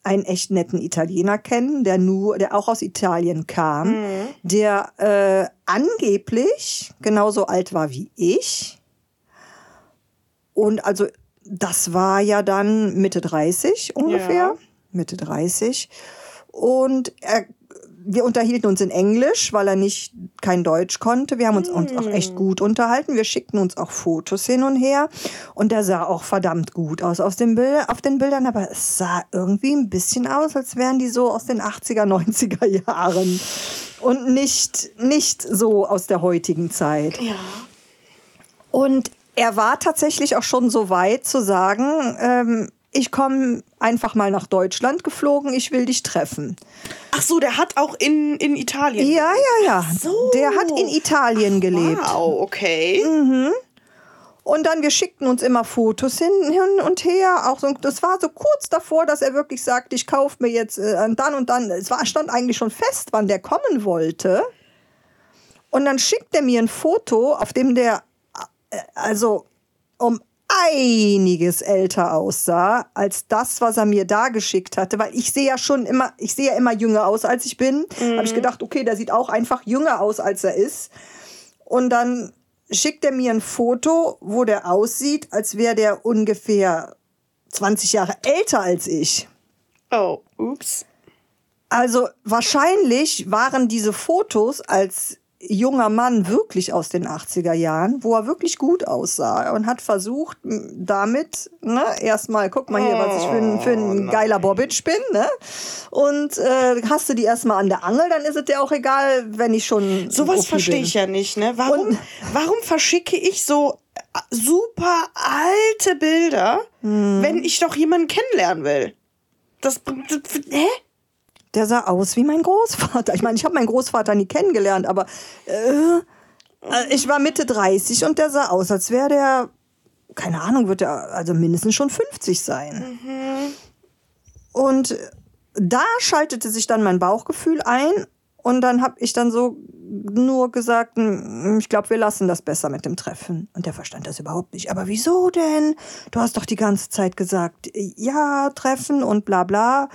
einen echt netten Italiener kennen, der nur, der auch aus Italien kam, mhm. der äh, angeblich genauso alt war wie ich. Und also das war ja dann Mitte 30 ungefähr, ja. Mitte 30. Und er wir unterhielten uns in Englisch, weil er nicht kein Deutsch konnte. Wir haben uns, uns auch echt hm. gut unterhalten. Wir schickten uns auch Fotos hin und her. Und der sah auch verdammt gut aus aus dem Bild, auf den Bildern. Aber es sah irgendwie ein bisschen aus, als wären die so aus den 80er, 90er Jahren. Und nicht, nicht so aus der heutigen Zeit. Ja. Und er war tatsächlich auch schon so weit zu sagen, ähm, ich komme einfach mal nach Deutschland geflogen, ich will dich treffen. Ach so, der hat auch in, in Italien. Ja, ja, ja. So. Der hat in Italien Ach, gelebt. Wow, okay. Mhm. Und dann, wir schickten uns immer Fotos hin, hin und her. Auch so, das war so kurz davor, dass er wirklich sagt, ich kaufe mir jetzt äh, dann und dann. Es war, stand eigentlich schon fest, wann der kommen wollte. Und dann schickt er mir ein Foto, auf dem der, äh, also um einiges älter aussah als das, was er mir da geschickt hatte, weil ich sehe ja schon immer, ich sehe ja immer jünger aus, als ich bin. Mhm. Habe ich gedacht, okay, der sieht auch einfach jünger aus, als er ist. Und dann schickt er mir ein Foto, wo der aussieht, als wäre der ungefähr 20 Jahre älter als ich. Oh, ups. Also wahrscheinlich waren diese Fotos, als junger Mann wirklich aus den 80er Jahren, wo er wirklich gut aussah und hat versucht, damit, ne, erstmal, guck mal hier, was ich für ein, für ein oh, geiler Bobbitsch bin, ne? Und äh, hast du die erstmal an der Angel, dann ist es dir auch egal, wenn ich schon. Sowas verstehe ich ja nicht, ne? Warum, und, warum verschicke ich so äh, super alte Bilder, hm. wenn ich doch jemanden kennenlernen will? Das, das hä? Der sah aus wie mein Großvater. Ich meine, ich habe meinen Großvater nie kennengelernt, aber äh, ich war Mitte 30 und der sah aus, als wäre der, keine Ahnung, wird er also mindestens schon 50 sein. Mhm. Und da schaltete sich dann mein Bauchgefühl ein und dann habe ich dann so nur gesagt, hm, ich glaube, wir lassen das besser mit dem Treffen. Und der verstand das überhaupt nicht. Aber wieso denn? Du hast doch die ganze Zeit gesagt, ja, Treffen und bla bla.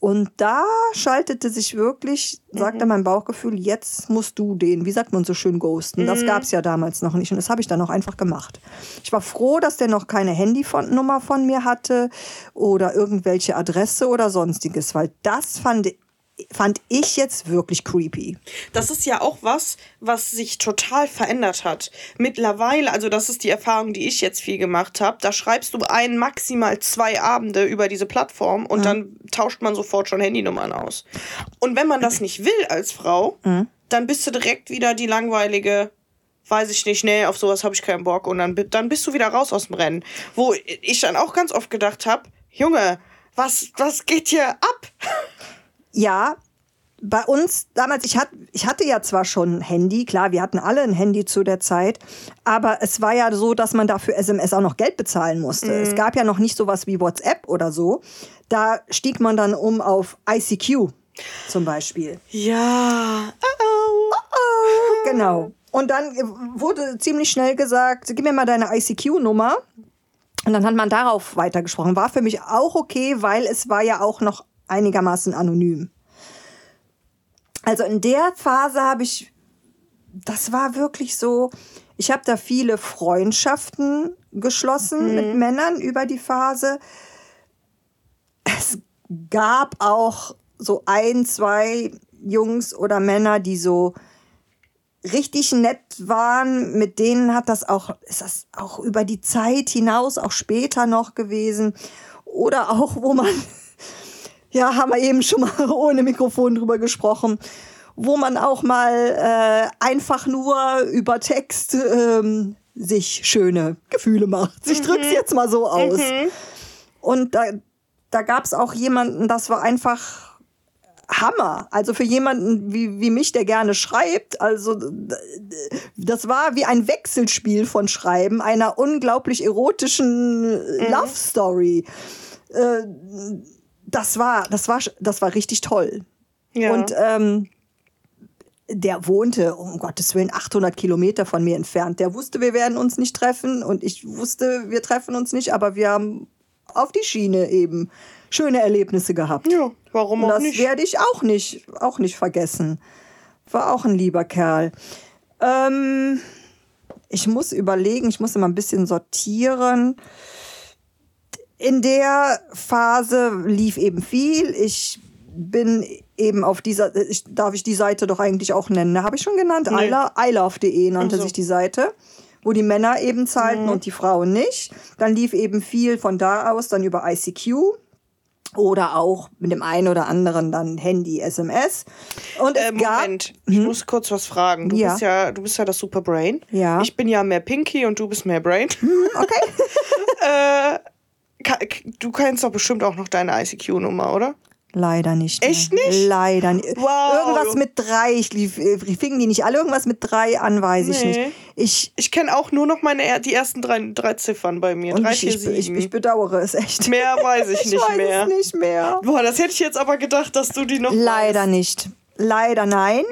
Und da schaltete sich wirklich, sagte mhm. mein Bauchgefühl, jetzt musst du den, wie sagt man so schön, ghosten. Das mhm. gab es ja damals noch nicht und das habe ich dann auch einfach gemacht. Ich war froh, dass der noch keine Handynummer von mir hatte oder irgendwelche Adresse oder sonstiges, weil das fand ich fand ich jetzt wirklich creepy. Das ist ja auch was, was sich total verändert hat. Mittlerweile, also das ist die Erfahrung, die ich jetzt viel gemacht habe, da schreibst du ein, maximal zwei Abende über diese Plattform und mhm. dann tauscht man sofort schon Handynummern aus. Und wenn man das nicht will als Frau, mhm. dann bist du direkt wieder die langweilige weiß ich nicht, nee, auf sowas habe ich keinen Bock. Und dann, dann bist du wieder raus aus dem Rennen. Wo ich dann auch ganz oft gedacht habe, Junge, was, was geht hier ab? Ja, bei uns damals, ich, hat, ich hatte ja zwar schon ein Handy, klar, wir hatten alle ein Handy zu der Zeit, aber es war ja so, dass man dafür SMS auch noch Geld bezahlen musste. Es gab ja noch nicht sowas wie WhatsApp oder so. Da stieg man dann um auf ICQ zum Beispiel. Ja. Oh, oh. Genau. Und dann wurde ziemlich schnell gesagt, gib mir mal deine ICQ-Nummer. Und dann hat man darauf weitergesprochen. War für mich auch okay, weil es war ja auch noch einigermaßen anonym. Also in der Phase habe ich, das war wirklich so, ich habe da viele Freundschaften geschlossen mit Männern über die Phase. Es gab auch so ein, zwei Jungs oder Männer, die so richtig nett waren, mit denen hat das auch, ist das auch über die Zeit hinaus, auch später noch gewesen. Oder auch, wo man, ja, haben wir eben schon mal (laughs) ohne Mikrofon drüber gesprochen, wo man auch mal äh, einfach nur über Text ähm, sich schöne Gefühle macht. Ich drück's jetzt mal so aus. Und da, da gab's auch jemanden, das war einfach Hammer. Also für jemanden wie, wie mich, der gerne schreibt, also das war wie ein Wechselspiel von Schreiben, einer unglaublich erotischen Love Story. Äh, das war, das war, das war richtig toll. Ja. Und ähm, der wohnte, um Gottes Willen, 800 Kilometer von mir entfernt. Der wusste, wir werden uns nicht treffen und ich wusste, wir treffen uns nicht, aber wir haben auf die Schiene eben schöne Erlebnisse gehabt. ja, warum auch das nicht? werde ich auch nicht, auch nicht vergessen. War auch ein lieber Kerl. Ähm, ich muss überlegen, ich muss immer ein bisschen sortieren. In der Phase lief eben viel. Ich bin eben auf dieser, ich, darf ich die Seite doch eigentlich auch nennen? Ne? Habe ich schon genannt. Nee. Ilove.de nannte so. sich die Seite, wo die Männer eben zahlten Mhm. und die Frauen nicht. Dann lief eben viel von da aus dann über ICQ oder auch mit dem einen oder anderen dann Handy, SMS. Und Äh, gab Moment, ich muss kurz was fragen. Du Ja. bist ja, du bist ja das Superbrain. Ja. Ich bin ja mehr Pinky und du bist mehr Brain. okay. (laughs) äh, du kennst doch bestimmt auch noch deine ICQ-Nummer, oder? Leider nicht. mehr. Echt nicht? Leider nicht. Wow. Irgendwas mit drei. Ich lief, äh, fingen die nicht alle irgendwas mit drei an, weiß ich Nee. nicht. Ich, Ich kenne auch nur noch meine die ersten drei, drei Ziffern bei mir. und drei, ich, vier, ich, ich, sieben. ich bedauere es echt. mehr weiß ich, (laughs) Ich nicht weiß mehr. es nicht mehr. Boah, das hätte ich jetzt aber gedacht, dass du die noch Leider weißt. nicht. Leider nein.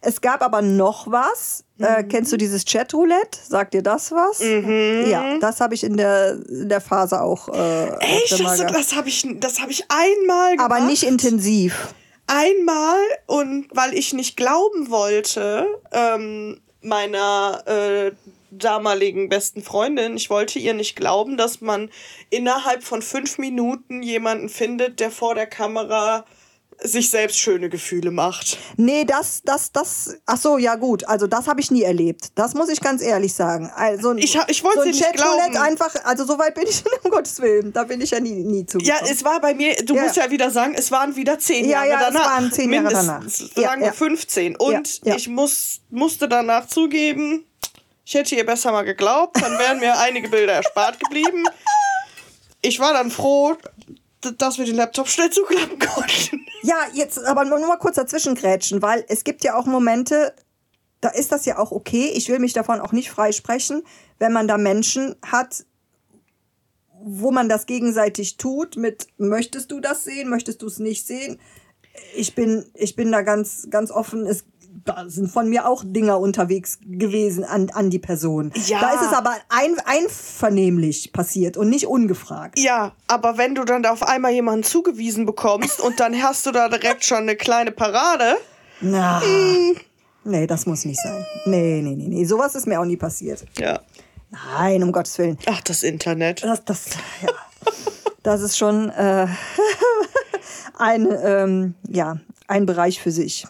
Es gab aber noch was. Mhm. Äh, kennst du dieses Chatroulette? Sagt dir das was? Mhm. Ja, das habe ich in der, in der Phase auch. Äh, Echt? Das, das habe ich, das hab ich einmal gemacht. aber nicht intensiv. Einmal und weil ich nicht glauben wollte, ähm, meiner äh, damaligen besten Freundin, ich wollte ihr nicht glauben, dass man innerhalb von fünf Minuten jemanden findet, der vor der Kamera sich selbst schöne Gefühle macht. Nee, das, das, das, ach so, ja gut, also das habe ich nie erlebt. Das muss ich ganz ehrlich sagen. Also Ich ich wollte so ein nicht glauben. einfach, also so weit bin ich, (laughs) um Gottes Willen, da bin ich ja nie, nie Ja, zugekommen. es war bei mir, du Ja. musst ja wieder sagen, es waren wieder zehn Ja, Jahre ja, es danach. waren zehn Jahre danach. Ja, sagen wir ja. 15. Und Ja, ja. ich muss, musste danach zugeben, ich hätte ihr besser mal geglaubt, dann wären mir einige Bilder erspart geblieben. Ich war dann froh, dass wir den Laptop schnell zuklappen konnten. (laughs) Ja, jetzt aber nur mal kurz dazwischen grätschen, weil es gibt ja auch Momente, da ist das ja auch okay. Ich will mich davon auch nicht freisprechen, wenn man da Menschen hat, wo man das gegenseitig tut mit möchtest du das sehen, möchtest du es nicht sehen. Ich bin ich bin da ganz ganz offen. Es da sind von mir auch Dinger unterwegs gewesen an, an die Person. Ja. Da ist es aber ein, einvernehmlich passiert und nicht ungefragt. Ja, aber wenn du dann auf einmal jemanden zugewiesen bekommst und dann hast du da direkt schon eine kleine Parade. Na, nee, das muss nicht sein. Nee, nee, nee, nee. Sowas ist mir auch nie passiert. Ja. Nein, um Gottes Willen. Ach, das Internet. Das, das, ja. das ist schon äh, (laughs) ein, ähm, ja, ein Bereich für sich.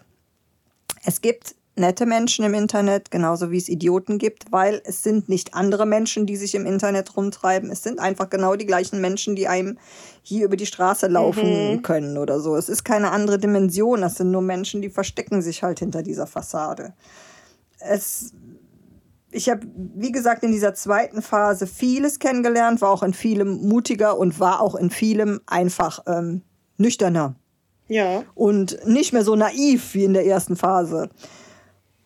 Es gibt nette Menschen im Internet, genauso wie es Idioten gibt, weil es sind nicht andere Menschen, die sich im Internet rumtreiben. Es sind einfach genau die gleichen Menschen, die einem hier über die Straße laufen können oder so. Es ist keine andere Dimension. Das sind nur Menschen, die verstecken sich halt hinter dieser Fassade. Es ich habe, wie gesagt, in dieser zweiten Phase vieles kennengelernt, war auch in vielem mutiger und war auch in vielem einfach ähm, nüchterner. Ja. Und nicht mehr so naiv wie in der ersten Phase.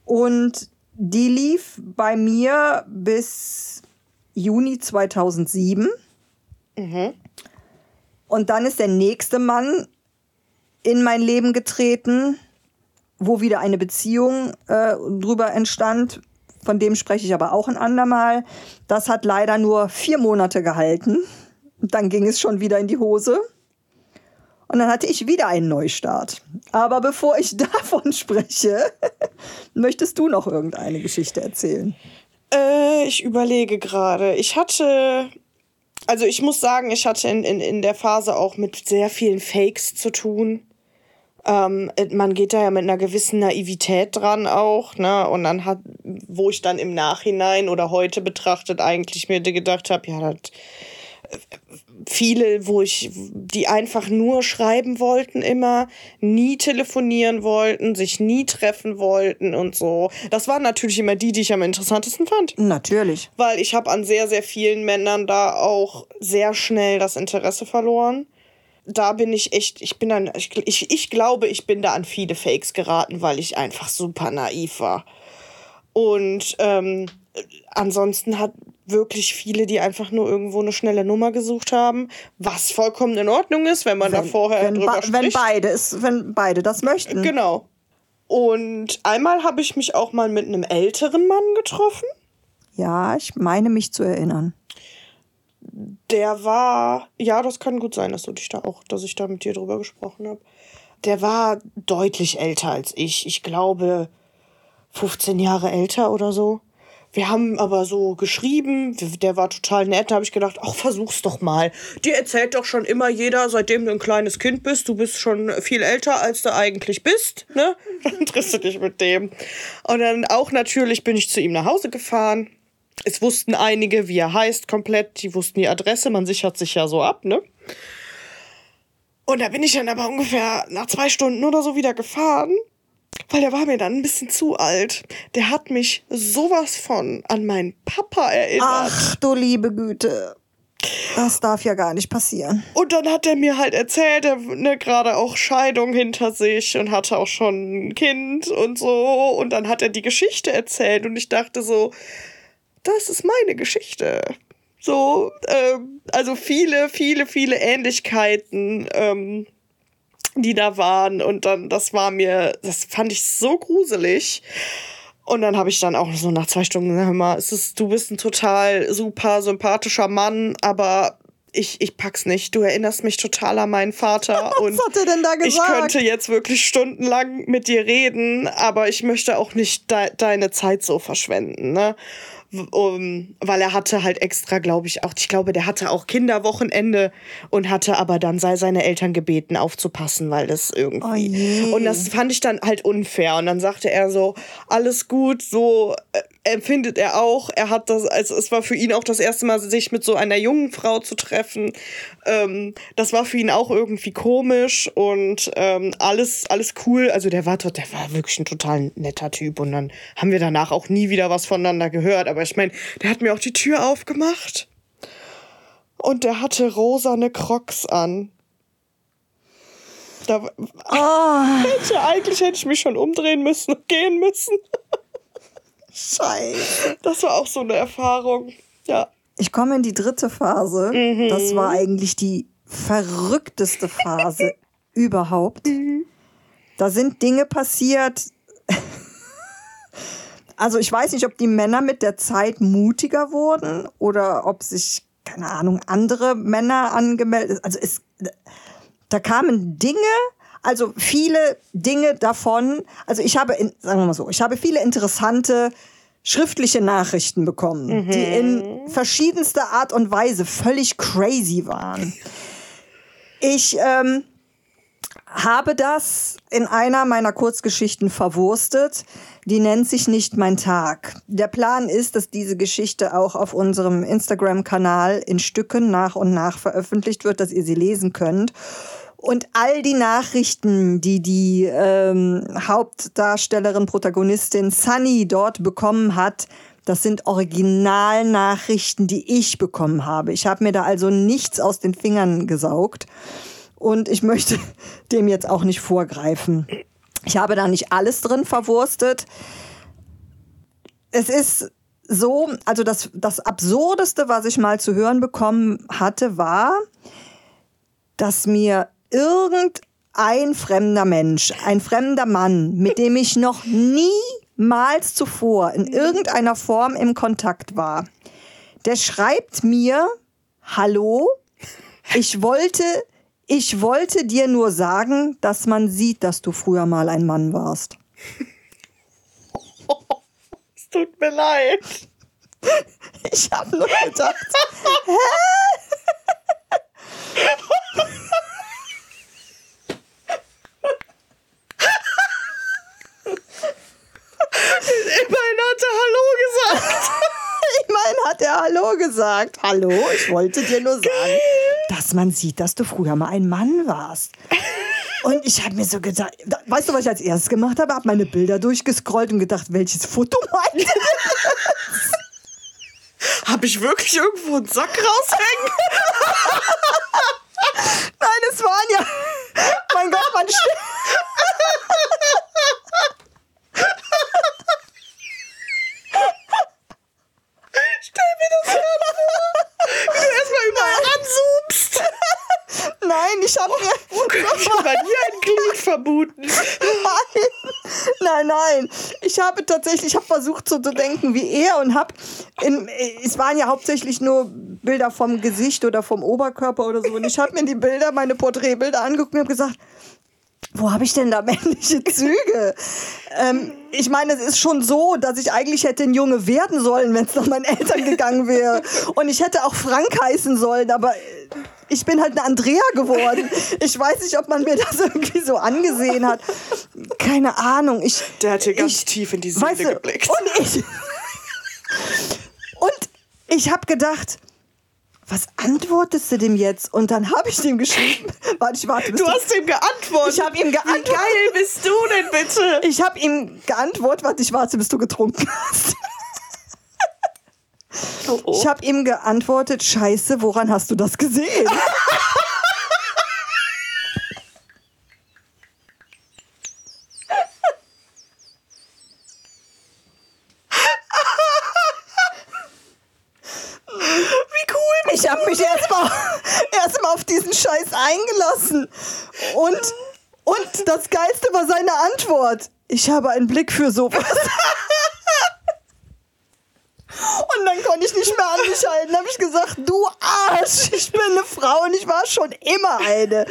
Und die lief bei mir bis Juni 2007. Und dann ist der nächste Mann in mein Leben getreten, wo wieder eine Beziehung äh, drüber entstand. Von dem spreche ich aber auch ein andermal. Das hat leider nur vier Monate gehalten. Dann ging es schon wieder in die Hose. Und dann hatte ich wieder einen Neustart. Aber bevor ich (laughs) davon spreche, (laughs) möchtest du noch irgendeine Geschichte erzählen? Äh, ich überlege gerade. Ich hatte, also ich muss sagen, ich hatte in, in, in der Phase auch mit sehr vielen Fakes zu tun. Ähm, man geht da ja mit einer gewissen Naivität dran auch, ne? Und dann hat, wo ich dann im Nachhinein oder heute betrachtet eigentlich mir gedacht habe, ja, das viele, wo ich, die einfach nur schreiben wollten immer, nie telefonieren wollten, sich nie treffen wollten und so. Das waren natürlich immer die, die ich am interessantesten fand. Natürlich. Weil ich habe an sehr, sehr vielen Männern da auch sehr schnell das Interesse verloren. Da bin ich echt, ich bin dann, ich, ich, ich glaube, ich bin da an viele Fakes geraten, weil ich einfach super naiv war. Und ähm, ansonsten hat wirklich viele, die einfach nur irgendwo eine schnelle Nummer gesucht haben, was vollkommen in Ordnung ist, wenn man wenn, da vorher wenn, drüber spricht. Wenn beide, ist, wenn beide das möchten. Genau. Und einmal habe ich mich auch mal mit einem älteren Mann getroffen. Ja, ich meine mich zu erinnern. Der war, ja, das kann gut sein, dass du dich da auch, dass ich da mit dir drüber gesprochen habe. Der war deutlich älter als ich. Ich glaube 15 Jahre älter oder so. Wir haben aber so geschrieben, der war total nett, da habe ich gedacht, ach, versuch's doch mal. Dir erzählt doch schon immer jeder, seitdem du ein kleines Kind bist, du bist schon viel älter, als du eigentlich bist, ne? (laughs) Dann triffst du dich mit dem. Und dann auch natürlich bin ich zu ihm nach Hause gefahren. Es wussten einige, wie er heißt, komplett. Die wussten die Adresse, man sichert sich ja so ab, ne? Und da bin ich dann aber ungefähr nach zwei Stunden oder so wieder gefahren weil der war mir dann ein bisschen zu alt. Der hat mich sowas von an meinen Papa erinnert. Ach du liebe Güte. Das darf ja gar nicht passieren. Und dann hat er mir halt erzählt, er ne, gerade auch Scheidung hinter sich und hatte auch schon ein Kind und so. Und dann hat er die Geschichte erzählt und ich dachte so, das ist meine Geschichte. So, ähm, also viele, viele, viele Ähnlichkeiten. Ähm, die da waren. Und dann, das war mir, das fand ich so gruselig. Und dann habe ich dann auch so nach zwei Stunden gesagt, hör mal, es ist, du bist ein total super sympathischer Mann, aber ich, ich pack's nicht. Du erinnerst mich total an meinen Vater. (laughs) Was und hat er denn da gesagt? Ich könnte jetzt wirklich stundenlang mit dir reden, aber ich möchte auch nicht de deine Zeit so verschwenden. Ne? Um, weil er hatte halt extra, glaube ich, auch, ich glaube, der hatte auch Kinderwochenende und hatte aber dann sei seine Eltern gebeten aufzupassen, weil das irgendwie. Oh und das fand ich dann halt unfair. Und dann sagte er so, alles gut, so äh, empfindet er auch. Er hat das, also es war für ihn auch das erste Mal, sich mit so einer jungen Frau zu treffen. Ähm, das war für ihn auch irgendwie komisch und ähm, alles, alles cool. Also der war, der war wirklich ein total netter Typ. Und dann haben wir danach auch nie wieder was voneinander gehört. Aber ich meine, der hat mir auch die Tür aufgemacht. Und der hatte rosane Crocs an. Da, oh. (laughs) hätte, eigentlich hätte ich mich schon umdrehen müssen und gehen müssen. Scheiße. Das war auch so eine Erfahrung. Ja. Ich komme in die dritte Phase. Mhm. Das war eigentlich die verrückteste Phase (laughs) überhaupt. Mhm. Da sind Dinge passiert. also ich weiß nicht, ob die Männer mit der Zeit mutiger wurden oder ob sich, keine Ahnung, andere Männer angemeldet. Also es, da kamen Dinge, also viele Dinge davon, also ich habe, in, sagen wir mal so, ich habe viele interessante schriftliche Nachrichten bekommen, mhm. die in verschiedenster Art und Weise völlig crazy waren. Ich ähm, habe das in einer meiner Kurzgeschichten verwurstet. Die nennt sich nicht mein Tag. Der Plan ist, dass diese Geschichte auch auf unserem Instagram-Kanal in Stücken nach und nach veröffentlicht wird, dass ihr sie lesen könnt. Und all die Nachrichten, die die ähm, Hauptdarstellerin, Protagonistin Sunny dort bekommen hat, das sind Originalnachrichten, die ich bekommen habe. Ich habe mir da also nichts aus den Fingern gesaugt. Und ich möchte (laughs) dem jetzt auch nicht vorgreifen. Ich habe da nicht alles drin verwurstet. Es ist so, also das, das Absurdeste, was ich mal zu hören bekommen hatte, war, dass mir irgendein fremder Mensch, ein fremder Mann, mit dem ich noch niemals zuvor in irgendeiner Form im Kontakt war, der schreibt mir, hallo, ich wollte, ich wollte dir nur sagen, dass man sieht, dass du früher mal ein Mann warst. (laughs) Es tut mir leid. Ich habe nur gedacht, (laughs) (laughs) Immerhin hat er Hallo gesagt. (laughs) immerhin hat er Hallo gesagt. Hallo, ich wollte dir nur sagen, dass man sieht, dass du früher mal ein Mann warst. Und ich habe mir so gedacht, da- weißt du, was ich als erstes gemacht habe? Habe meine Bilder durchgescrollt und gedacht, welches Foto meint? Habe ich wirklich irgendwo einen Sack raushängen? Nein, es waren ja. Mein Gott, man steht. (laughs) Stell mir das gerade vor. Wie du erstmal überall ranzoomst. (laughs) Nein, ich habe mir. Wo könnte ich dir ein Glied vermuten? Nein, nein, nein. Ich habe tatsächlich, ich habe versucht so zu denken wie er und habe, in, es waren ja hauptsächlich nur Bilder vom Gesicht oder vom Oberkörper oder so. Und ich habe mir die Bilder, meine Porträtbilder angeguckt und habe gesagt, wo habe ich denn da (laughs) männliche Züge? ähm, ich meine, es ist schon so, dass ich eigentlich hätte ein Junge werden sollen, wenn es nach meinen Eltern gegangen wäre. Und ich hätte auch Frank heißen sollen, aber äh, ich bin halt eine Andrea geworden. Ich weiß nicht, ob man mir das (laughs) irgendwie so angesehen hat. Keine Ahnung. Ich, Der hat hier ganz ich, tief in die Seele weißt du, geblickt. Und ich, (laughs) und ich habe gedacht, was antwortest du dem jetzt? Und dann habe ich dem geschrieben. (laughs) Warte, ich warte. bis Du hast ihm geantwortet. Ich habe ihm Wie geantwortet. geil bist du denn bitte? Ich habe ihm geantwortet, warte, ich warte, bis du getrunken hast. Oh, oh. Ich habe ihm geantwortet, scheiße, woran hast du das gesehen? (laughs) Wie cool. Ich habe mich erstmal erst mal auf diesen Scheiß eingelassen. Und, und das Geilste war seine Antwort. Ich habe einen Blick für sowas. (laughs) Und dann konnte ich nicht mehr an mich halten. habe ich gesagt, du Arsch, ich bin eine Frau und ich war schon immer eine.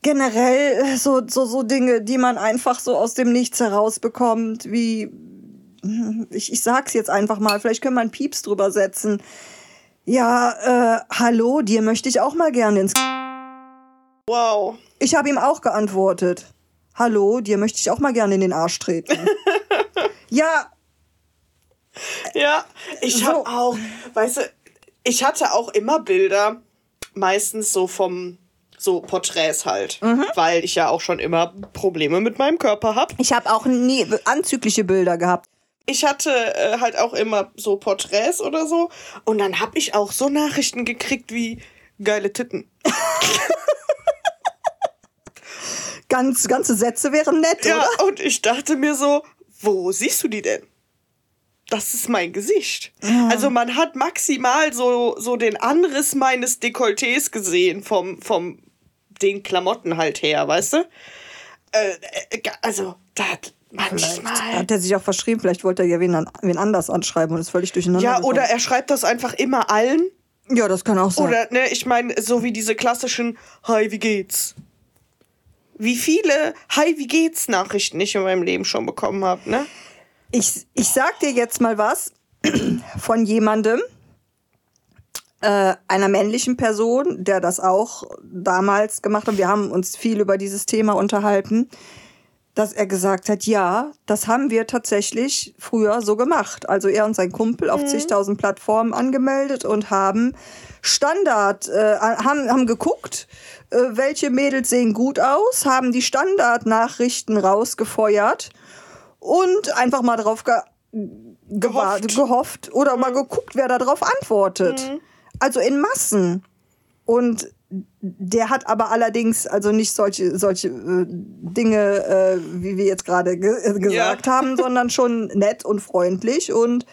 Generell äh, so, so, so Dinge, die man einfach so aus dem Nichts herausbekommt, wie, (laughs) ich, ich sag's jetzt einfach mal, vielleicht können wir einen Pieps drüber setzen. Ja, äh, hallo, dir möchte ich auch mal gerne ins. Wow. Ich habe ihm auch geantwortet. Hallo, dir möchte ich auch mal gerne in den Arsch treten. (laughs) ja, Ja, ich So. habe auch, weißt du, ich hatte auch immer Bilder, meistens so vom, so Porträts halt, Mhm. weil ich ja auch schon immer Probleme mit meinem Körper habe. ich habe auch nie anzügliche Bilder gehabt. Ich hatte äh, halt auch immer so Porträts oder so und dann habe ich auch so Nachrichten gekriegt wie geile Titten. (laughs) Ganz, ganze Sätze wären nett, Ja, oder? und ich dachte mir so, wo siehst du die denn? Das ist mein Gesicht. Also man hat maximal so, so den Anriss meines Dekolletés gesehen vom, vom den Klamotten halt her, weißt du? Äh, äh, also, da hat manchmal. Hat er sich auch verschrieben, vielleicht wollte er ja wen, wen anders anschreiben und ist völlig durcheinander. Ja, gekommen. oder er schreibt das einfach immer allen. Ja, das kann auch sein. Oder, ne, ich meine, so wie diese klassischen Hi, wie geht's? Wie viele Hi, wie geht's Nachrichten ich in meinem Leben schon bekommen habe, ne? Ich, ich sag dir jetzt mal was (clears throat) von jemandem, äh, einer männlichen Person, der das auch damals gemacht hat. Wir haben uns viel über dieses Thema unterhalten, dass er gesagt hat, ja, das haben wir tatsächlich früher so gemacht. Also er und sein Kumpel auf zigtausend Plattformen angemeldet und haben Standard, äh, haben, haben geguckt, äh, welche Mädels sehen gut aus, haben die Standardnachrichten rausgefeuert und einfach mal drauf ge Gehofft. gehofft oder mal geguckt, wer da drauf antwortet. Also in Massen. Und der hat aber allerdings also nicht solche, solche äh, Dinge, äh, wie wir jetzt gerade ge äh, gesagt ja. haben, (laughs) sondern schon nett und freundlich. Und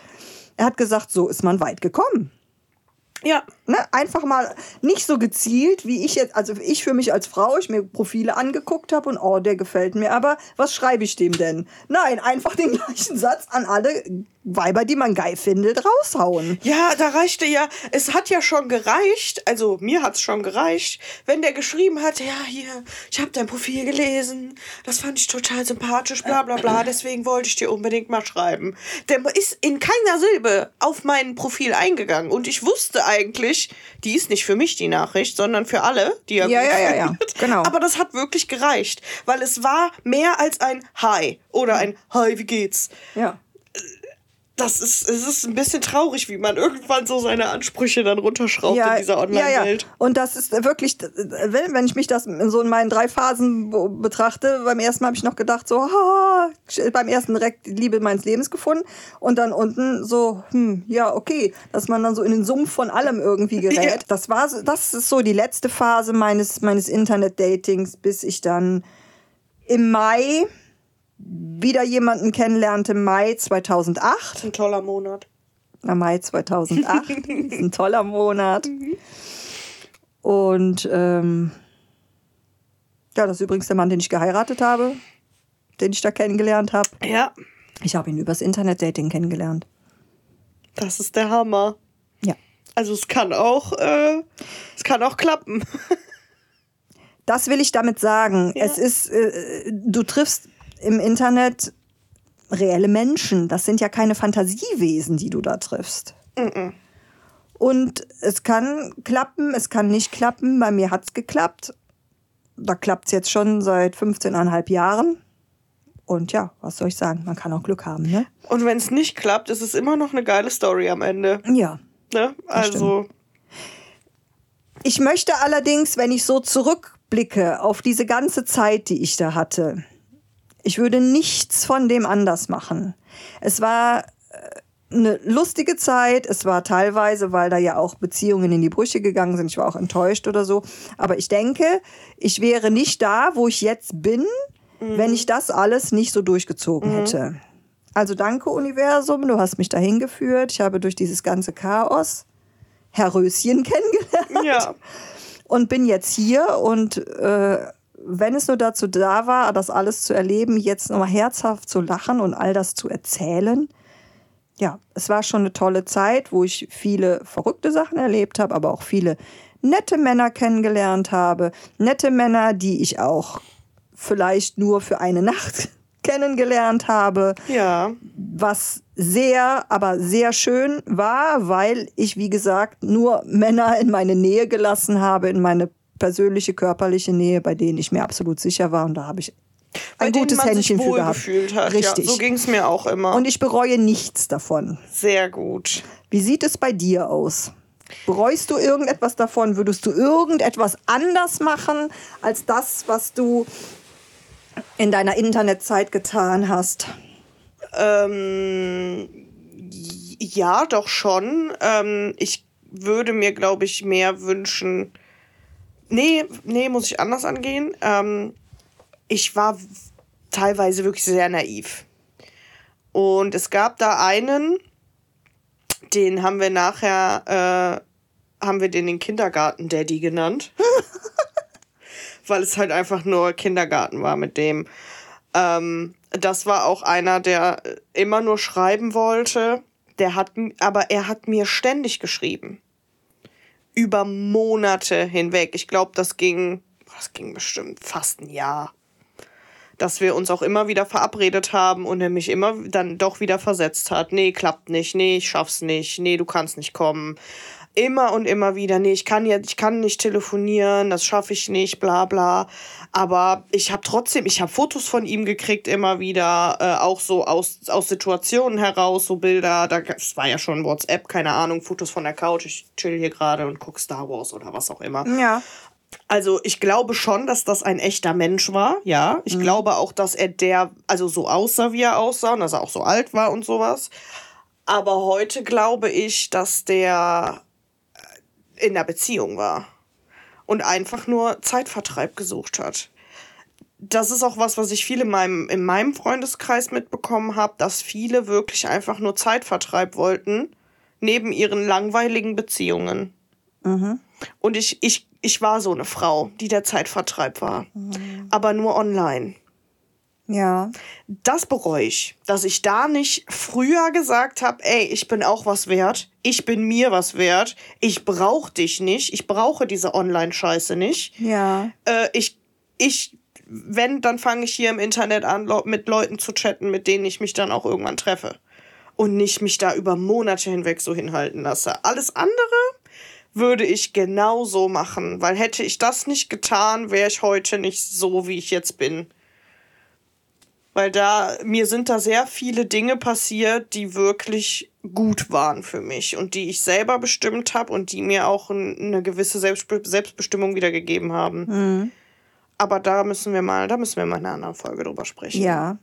er hat gesagt, so ist man weit gekommen. Ja. Ne, einfach mal nicht so gezielt, wie ich jetzt, also ich für mich als Frau, ich mir Profile angeguckt habe und oh, der gefällt mir, aber was schreibe ich dem denn? Nein, einfach den (laughs) gleichen Satz an alle Weiber, die man geil findet, raushauen. Ja, da reichte ja, es hat ja schon gereicht, also mir hat's schon gereicht, wenn der geschrieben hat, ja, hier, ich habe dein Profil gelesen, das fand ich total sympathisch, bla bla bla, deswegen wollte ich dir unbedingt mal schreiben. Der ist in keiner Silbe auf mein Profil eingegangen und ich wusste eigentlich, die ist nicht für mich die Nachricht, sondern für alle, die er ja, ja, ja, ja, genau. Aber das hat wirklich gereicht, weil es war mehr als ein Hi oder ein Hi, wie geht's? Ja das ist, es ist ein bisschen traurig, wie man irgendwann so seine Ansprüche dann runterschraubt ja, in dieser Online-Welt. Ja, ja. Und das ist wirklich, wenn ich mich das so in meinen drei Phasen betrachte, beim ersten Mal habe ich noch gedacht, so, ha, beim ersten direkt Liebe meines Lebens gefunden und dann unten so, hm, ja, okay, dass man dann so in den Sumpf von allem irgendwie (laughs) gerät. Ja. Das war, das ist so die letzte Phase meines, meines Internet-Datings, bis ich dann im Mai wieder jemanden kennenlernte im Mai 2008. Ein toller Monat. Na, Mai 2008. (laughs) ein toller Monat. Mhm. Und ähm, ja, das ist übrigens der Mann, den ich geheiratet habe, den ich da kennengelernt habe. Ja. Ich habe ihn übers Internet-Dating kennengelernt. Das ist der Hammer. Ja. Also es kann auch, äh, es kann auch klappen. (laughs) das will ich damit sagen. Ja. Es ist, äh, du triffst im Internet reelle Menschen. Das sind ja keine Fantasiewesen, die du da triffst. Mm Und es kann klappen, es kann nicht klappen. Bei mir hat es geklappt. Da klappt es jetzt schon seit 15,5 Jahren. Und ja, was soll ich sagen? Man kann auch Glück haben, ne? Und wenn es nicht klappt, ist es immer noch eine geile Story am Ende. Ja. Ne? Also. Ich möchte allerdings, wenn ich so zurückblicke auf diese ganze Zeit, die ich da hatte, ich würde nichts von dem anders machen. Es war äh, eine lustige Zeit. Es war teilweise, weil da ja auch Beziehungen in die Brüche gegangen sind. Ich war auch enttäuscht oder so. Aber ich denke, ich wäre nicht da, wo ich jetzt bin, mhm. wenn ich das alles nicht so durchgezogen mhm. hätte. Also danke Universum, du hast mich dahin geführt. Ich habe durch dieses ganze Chaos Herr Röschen (laughs) kennengelernt. Ja. Und bin jetzt hier und äh, wenn es nur dazu da war, das alles zu erleben, jetzt nochmal herzhaft zu lachen und all das zu erzählen, ja, es war schon eine tolle Zeit, wo ich viele verrückte Sachen erlebt habe, aber auch viele nette Männer kennengelernt habe. Nette Männer, die ich auch vielleicht nur für eine Nacht (laughs) kennengelernt habe. Ja. Was sehr, aber sehr schön war, weil ich, wie gesagt, nur Männer in meine Nähe gelassen habe, in meine persönliche körperliche Nähe, bei denen ich mir absolut sicher war und da habe ich ein bei gutes Händchen für gehabt. Hat. Richtig. Ja, so ging es mir auch immer. Und ich bereue nichts davon. Sehr gut. Wie sieht es bei dir aus? Bereust du irgendetwas davon? Würdest du irgendetwas anders machen als das, was du in deiner Internetzeit getan hast? Ähm, ja, doch schon. Ähm, ich würde mir, glaube ich, mehr wünschen, Nee, nee, muss ich anders angehen. Ähm, ich war teilweise wirklich sehr naiv. Und es gab da einen, den haben wir nachher, äh, haben wir den den Kindergarten-Daddy genannt. (laughs) Weil es halt einfach nur Kindergarten war mit dem. Ähm, das war auch einer, der immer nur schreiben wollte. Der hat, aber er hat mir ständig geschrieben über Monate hinweg. Ich glaube, das ging, das ging bestimmt fast ein Jahr. Dass wir uns auch immer wieder verabredet haben und er mich immer dann doch wieder versetzt hat. Nee, klappt nicht. Nee, ich schaff's nicht. Nee, du kannst nicht kommen. Immer und immer wieder. Nee, ich kann jetzt, ich kann nicht telefonieren, das schaffe ich nicht, bla bla. Aber ich habe trotzdem, ich habe Fotos von ihm gekriegt immer wieder, äh, auch so aus, aus Situationen heraus, so Bilder. Da, das war ja schon WhatsApp, keine Ahnung, Fotos von der Couch. Ich chill hier gerade und gucke Star Wars oder was auch immer. Ja. Also ich glaube schon, dass das ein echter Mensch war, ja. Ich mhm. glaube auch, dass er der, also so aussah, wie er aussah und dass er auch so alt war und sowas. Aber heute glaube ich, dass der in der Beziehung war. und einfach nur Zeitvertreib gesucht hat. Das ist auch was, was ich viel in meinem, in meinem Freundeskreis mitbekommen habe, dass viele wirklich einfach nur Zeitvertreib wollten, neben ihren langweiligen Beziehungen. Mhm. Und ich, ich, ich war so eine Frau, die der Zeitvertreib war. Aber nur online. Ja. Das bereue ich, dass ich da nicht früher gesagt habe, ey, ich bin auch was wert, ich bin mir was wert, ich brauche dich nicht, ich brauche diese Online-Scheiße nicht. Ja. Äh, ich, ich, wenn, dann fange ich hier im Internet an, mit Leuten zu chatten, mit denen ich mich dann auch irgendwann treffe. Und nicht mich da über Monate hinweg so hinhalten lasse. Alles andere würde ich genau so machen, weil hätte ich das nicht getan, wäre ich heute nicht so, wie ich jetzt bin. Weil da, mir sind da sehr viele Dinge passiert, die wirklich gut waren für mich und die ich selber bestimmt habe und die mir auch ein, eine gewisse Selbstbe Selbstbestimmung wiedergegeben haben. Mhm. Aber da müssen wir mal, da müssen wir mal in einer anderen Folge drüber sprechen. Ja.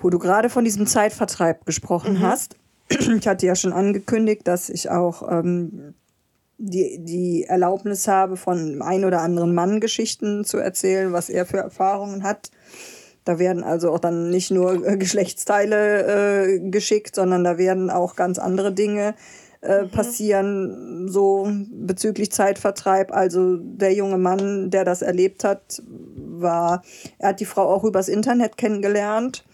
Wo du gerade von diesem Zeitvertreib gesprochen hast. (clears throat) Ich hatte ja schon angekündigt, dass ich auch ähm, die, die Erlaubnis habe, von dem einen oder anderen Mann Geschichten zu erzählen, was er für Erfahrungen hat. Da werden also auch dann nicht nur äh, Geschlechtsteile äh, geschickt, sondern da werden auch ganz andere Dinge äh, passieren, so bezüglich Zeitvertreib. Also der junge Mann, der das erlebt hat, war, er hat die Frau auch übers Internet kennengelernt.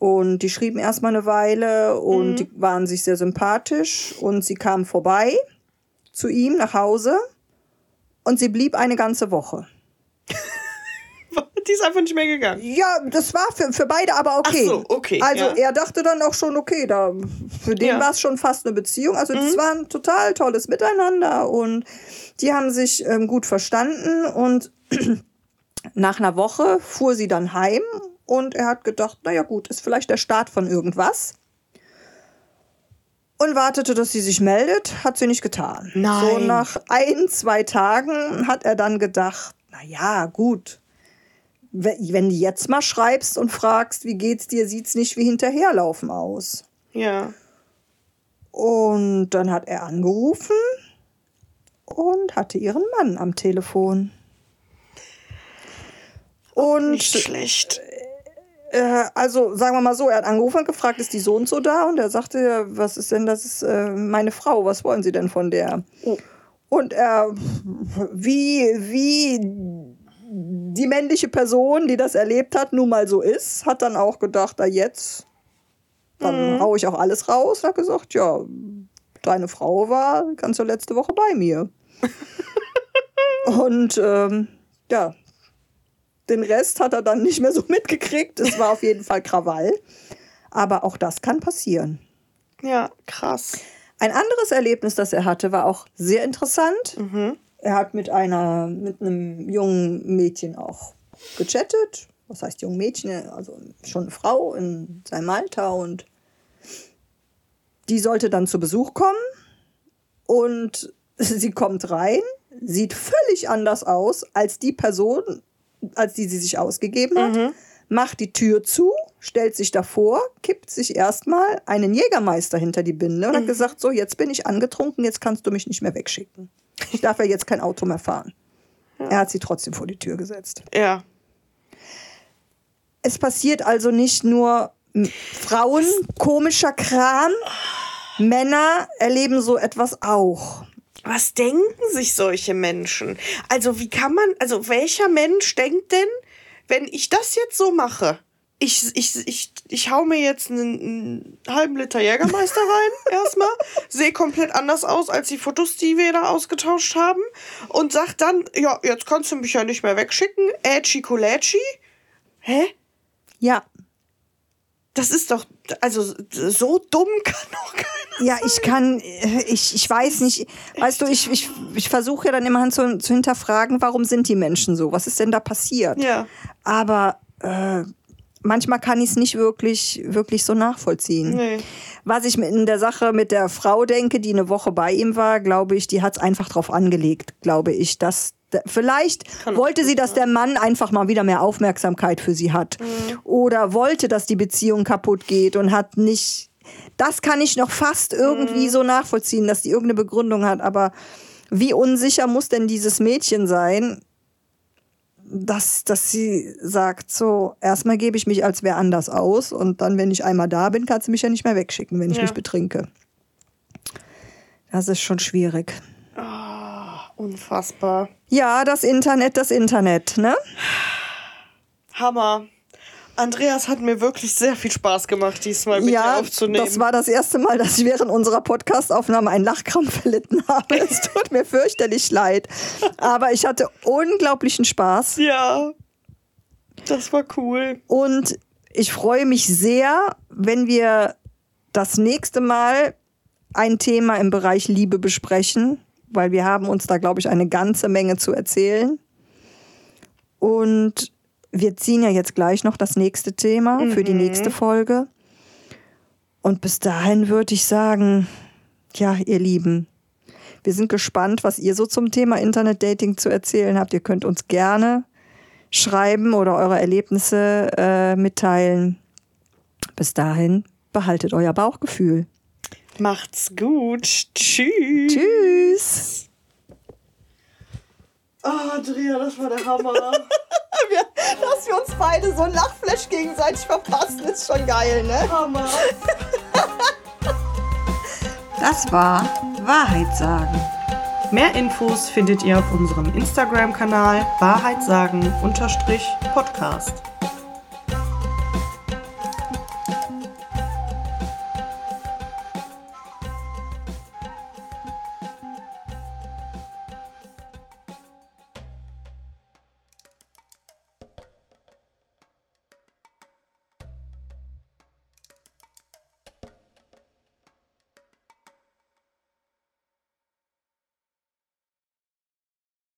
Und die schrieben erstmal eine Weile und die waren sich sehr sympathisch und sie kam vorbei zu ihm nach Hause und sie blieb eine ganze Woche. Die ist einfach nicht mehr gegangen. Ja, das war für, für beide aber okay. Ach so, okay, Also ja. er dachte dann auch schon, okay, da, für den Ja. Mhm. war es schon fast eine Beziehung. Also das war ein total tolles Miteinander und die haben sich ähm, gut verstanden und (clears throat) nach einer Woche fuhr sie dann heim und er hat gedacht, naja gut, ist vielleicht der Start von irgendwas. Und wartete, dass sie sich meldet, hat sie nicht getan. Nein. So nach ein, zwei Tagen hat er dann gedacht, naja, gut, wenn du jetzt mal schreibst und fragst, wie geht's dir, sieht's nicht wie hinterherlaufen aus. Ja. Und dann hat er angerufen und hatte ihren Mann am Telefon. Und Nicht schlecht. äh, also sagen wir mal so, er hat angerufen und gefragt, ist die so und so da? Und er sagte, was ist denn, das ist äh, meine Frau, was wollen Sie denn von der? Oh. Und er, wie, wie die männliche Person, die das erlebt hat, nun mal so ist, hat dann auch gedacht, da jetzt, dann hau ich auch alles raus. Hat gesagt, ja, deine Frau war ganz so letzte Woche bei mir. (laughs) und ähm, ja, den Rest hat er dann nicht mehr so (laughs) mitgekriegt. Es war auf jeden Fall Krawall. Aber auch das kann passieren. Ja, krass. Ein anderes Erlebnis, das er hatte, war auch sehr interessant. Er hat mit einer, mit einem jungen Mädchen auch gechattet. Was heißt jungen Mädchen? Also schon eine Frau in seinem Alter und die sollte dann zu Besuch kommen und (laughs) sie kommt rein, sieht völlig anders aus als die Person, als die sie sich ausgegeben hat, macht die Tür zu, stellt sich davor, kippt sich erstmal einen Jägermeister hinter die Binde und hat gesagt, so, jetzt bin ich angetrunken, jetzt kannst du mich nicht mehr wegschicken. Ich darf ja jetzt kein Auto mehr fahren. Er hat sie trotzdem vor die Tür gesetzt. Ja. Es passiert also nicht nur Frauen, komischer Kram, Männer erleben so etwas auch. Was denken sich solche Menschen? Also, wie kann man, also, welcher Mensch denkt denn, wenn ich das jetzt so mache? Ich, ich, ich, ich hau mir jetzt einen, einen halben Liter Jägermeister rein, (laughs) erstmal, sehe komplett anders aus als die Fotos, die wir da ausgetauscht haben, und sag dann, ja, jetzt kannst du mich ja nicht mehr wegschicken, ätschi kulätschi. Hä? Ja, Das ist doch, also, so dumm kann doch keiner. Ja, ich kann, äh, ich, ich weiß nicht, weißt du, ich, ich, ich versuche ja dann immer zu, zu hinterfragen, warum sind die Menschen so? Was ist denn da passiert? Ja. Aber äh, manchmal kann ich es nicht wirklich, wirklich so nachvollziehen. Nee. Was ich in der Sache mit der Frau denke, die eine Woche bei ihm war, glaube ich, die hat es einfach drauf angelegt, glaube ich, dass Vielleicht Kann wollte sie, dass der Mann einfach mal wieder mehr Aufmerksamkeit für sie hat. Mhm. Oder wollte, dass die Beziehung kaputt geht und hat nicht. Das kann ich noch fast Mhm. irgendwie so nachvollziehen, dass die irgendeine Begründung hat. Aber wie unsicher muss denn dieses Mädchen sein, dass, dass sie sagt, so, erstmal gebe ich mich als wer anders aus und dann, wenn ich einmal da bin, kannst du mich ja nicht mehr wegschicken, wenn ich Ja. mich betrinke. Das ist schon schwierig. Unfassbar. Ja, das Internet, das Internet, ne? Hammer. Andreas hat mir wirklich sehr viel Spaß gemacht, diesmal mit dir ja, aufzunehmen. das war das erste Mal, dass ich während unserer Podcastaufnahme einen Lachkrampf (laughs) erlitten habe. Es (laughs) tut mir fürchterlich leid. Aber ich hatte unglaublichen Spaß. ja. Das war cool. Und ich freue mich sehr, wenn wir das nächste Mal ein Thema im Bereich Liebe besprechen, weil wir haben uns da, glaube ich, eine ganze Menge zu erzählen. Und wir ziehen ja jetzt gleich noch das nächste Thema für die nächste Folge. Und bis dahin würde ich sagen, ja, ihr Lieben, wir sind gespannt, was ihr so zum Thema Internetdating zu erzählen habt. Ihr könnt uns gerne schreiben oder eure Erlebnisse äh, mitteilen. Bis dahin, behaltet euer Bauchgefühl. Macht's gut. Tschüss. Tschüss. Oh, Andrea, das war der Hammer. (laughs) Dass wir uns beide so ein Lachflash gegenseitig verpassen, ist schon geil, ne? Hammer. (laughs) Das war Wahrheit sagen. Mehr Infos findet ihr auf unserem Instagram-Kanal Wahrheit sagen Podcast.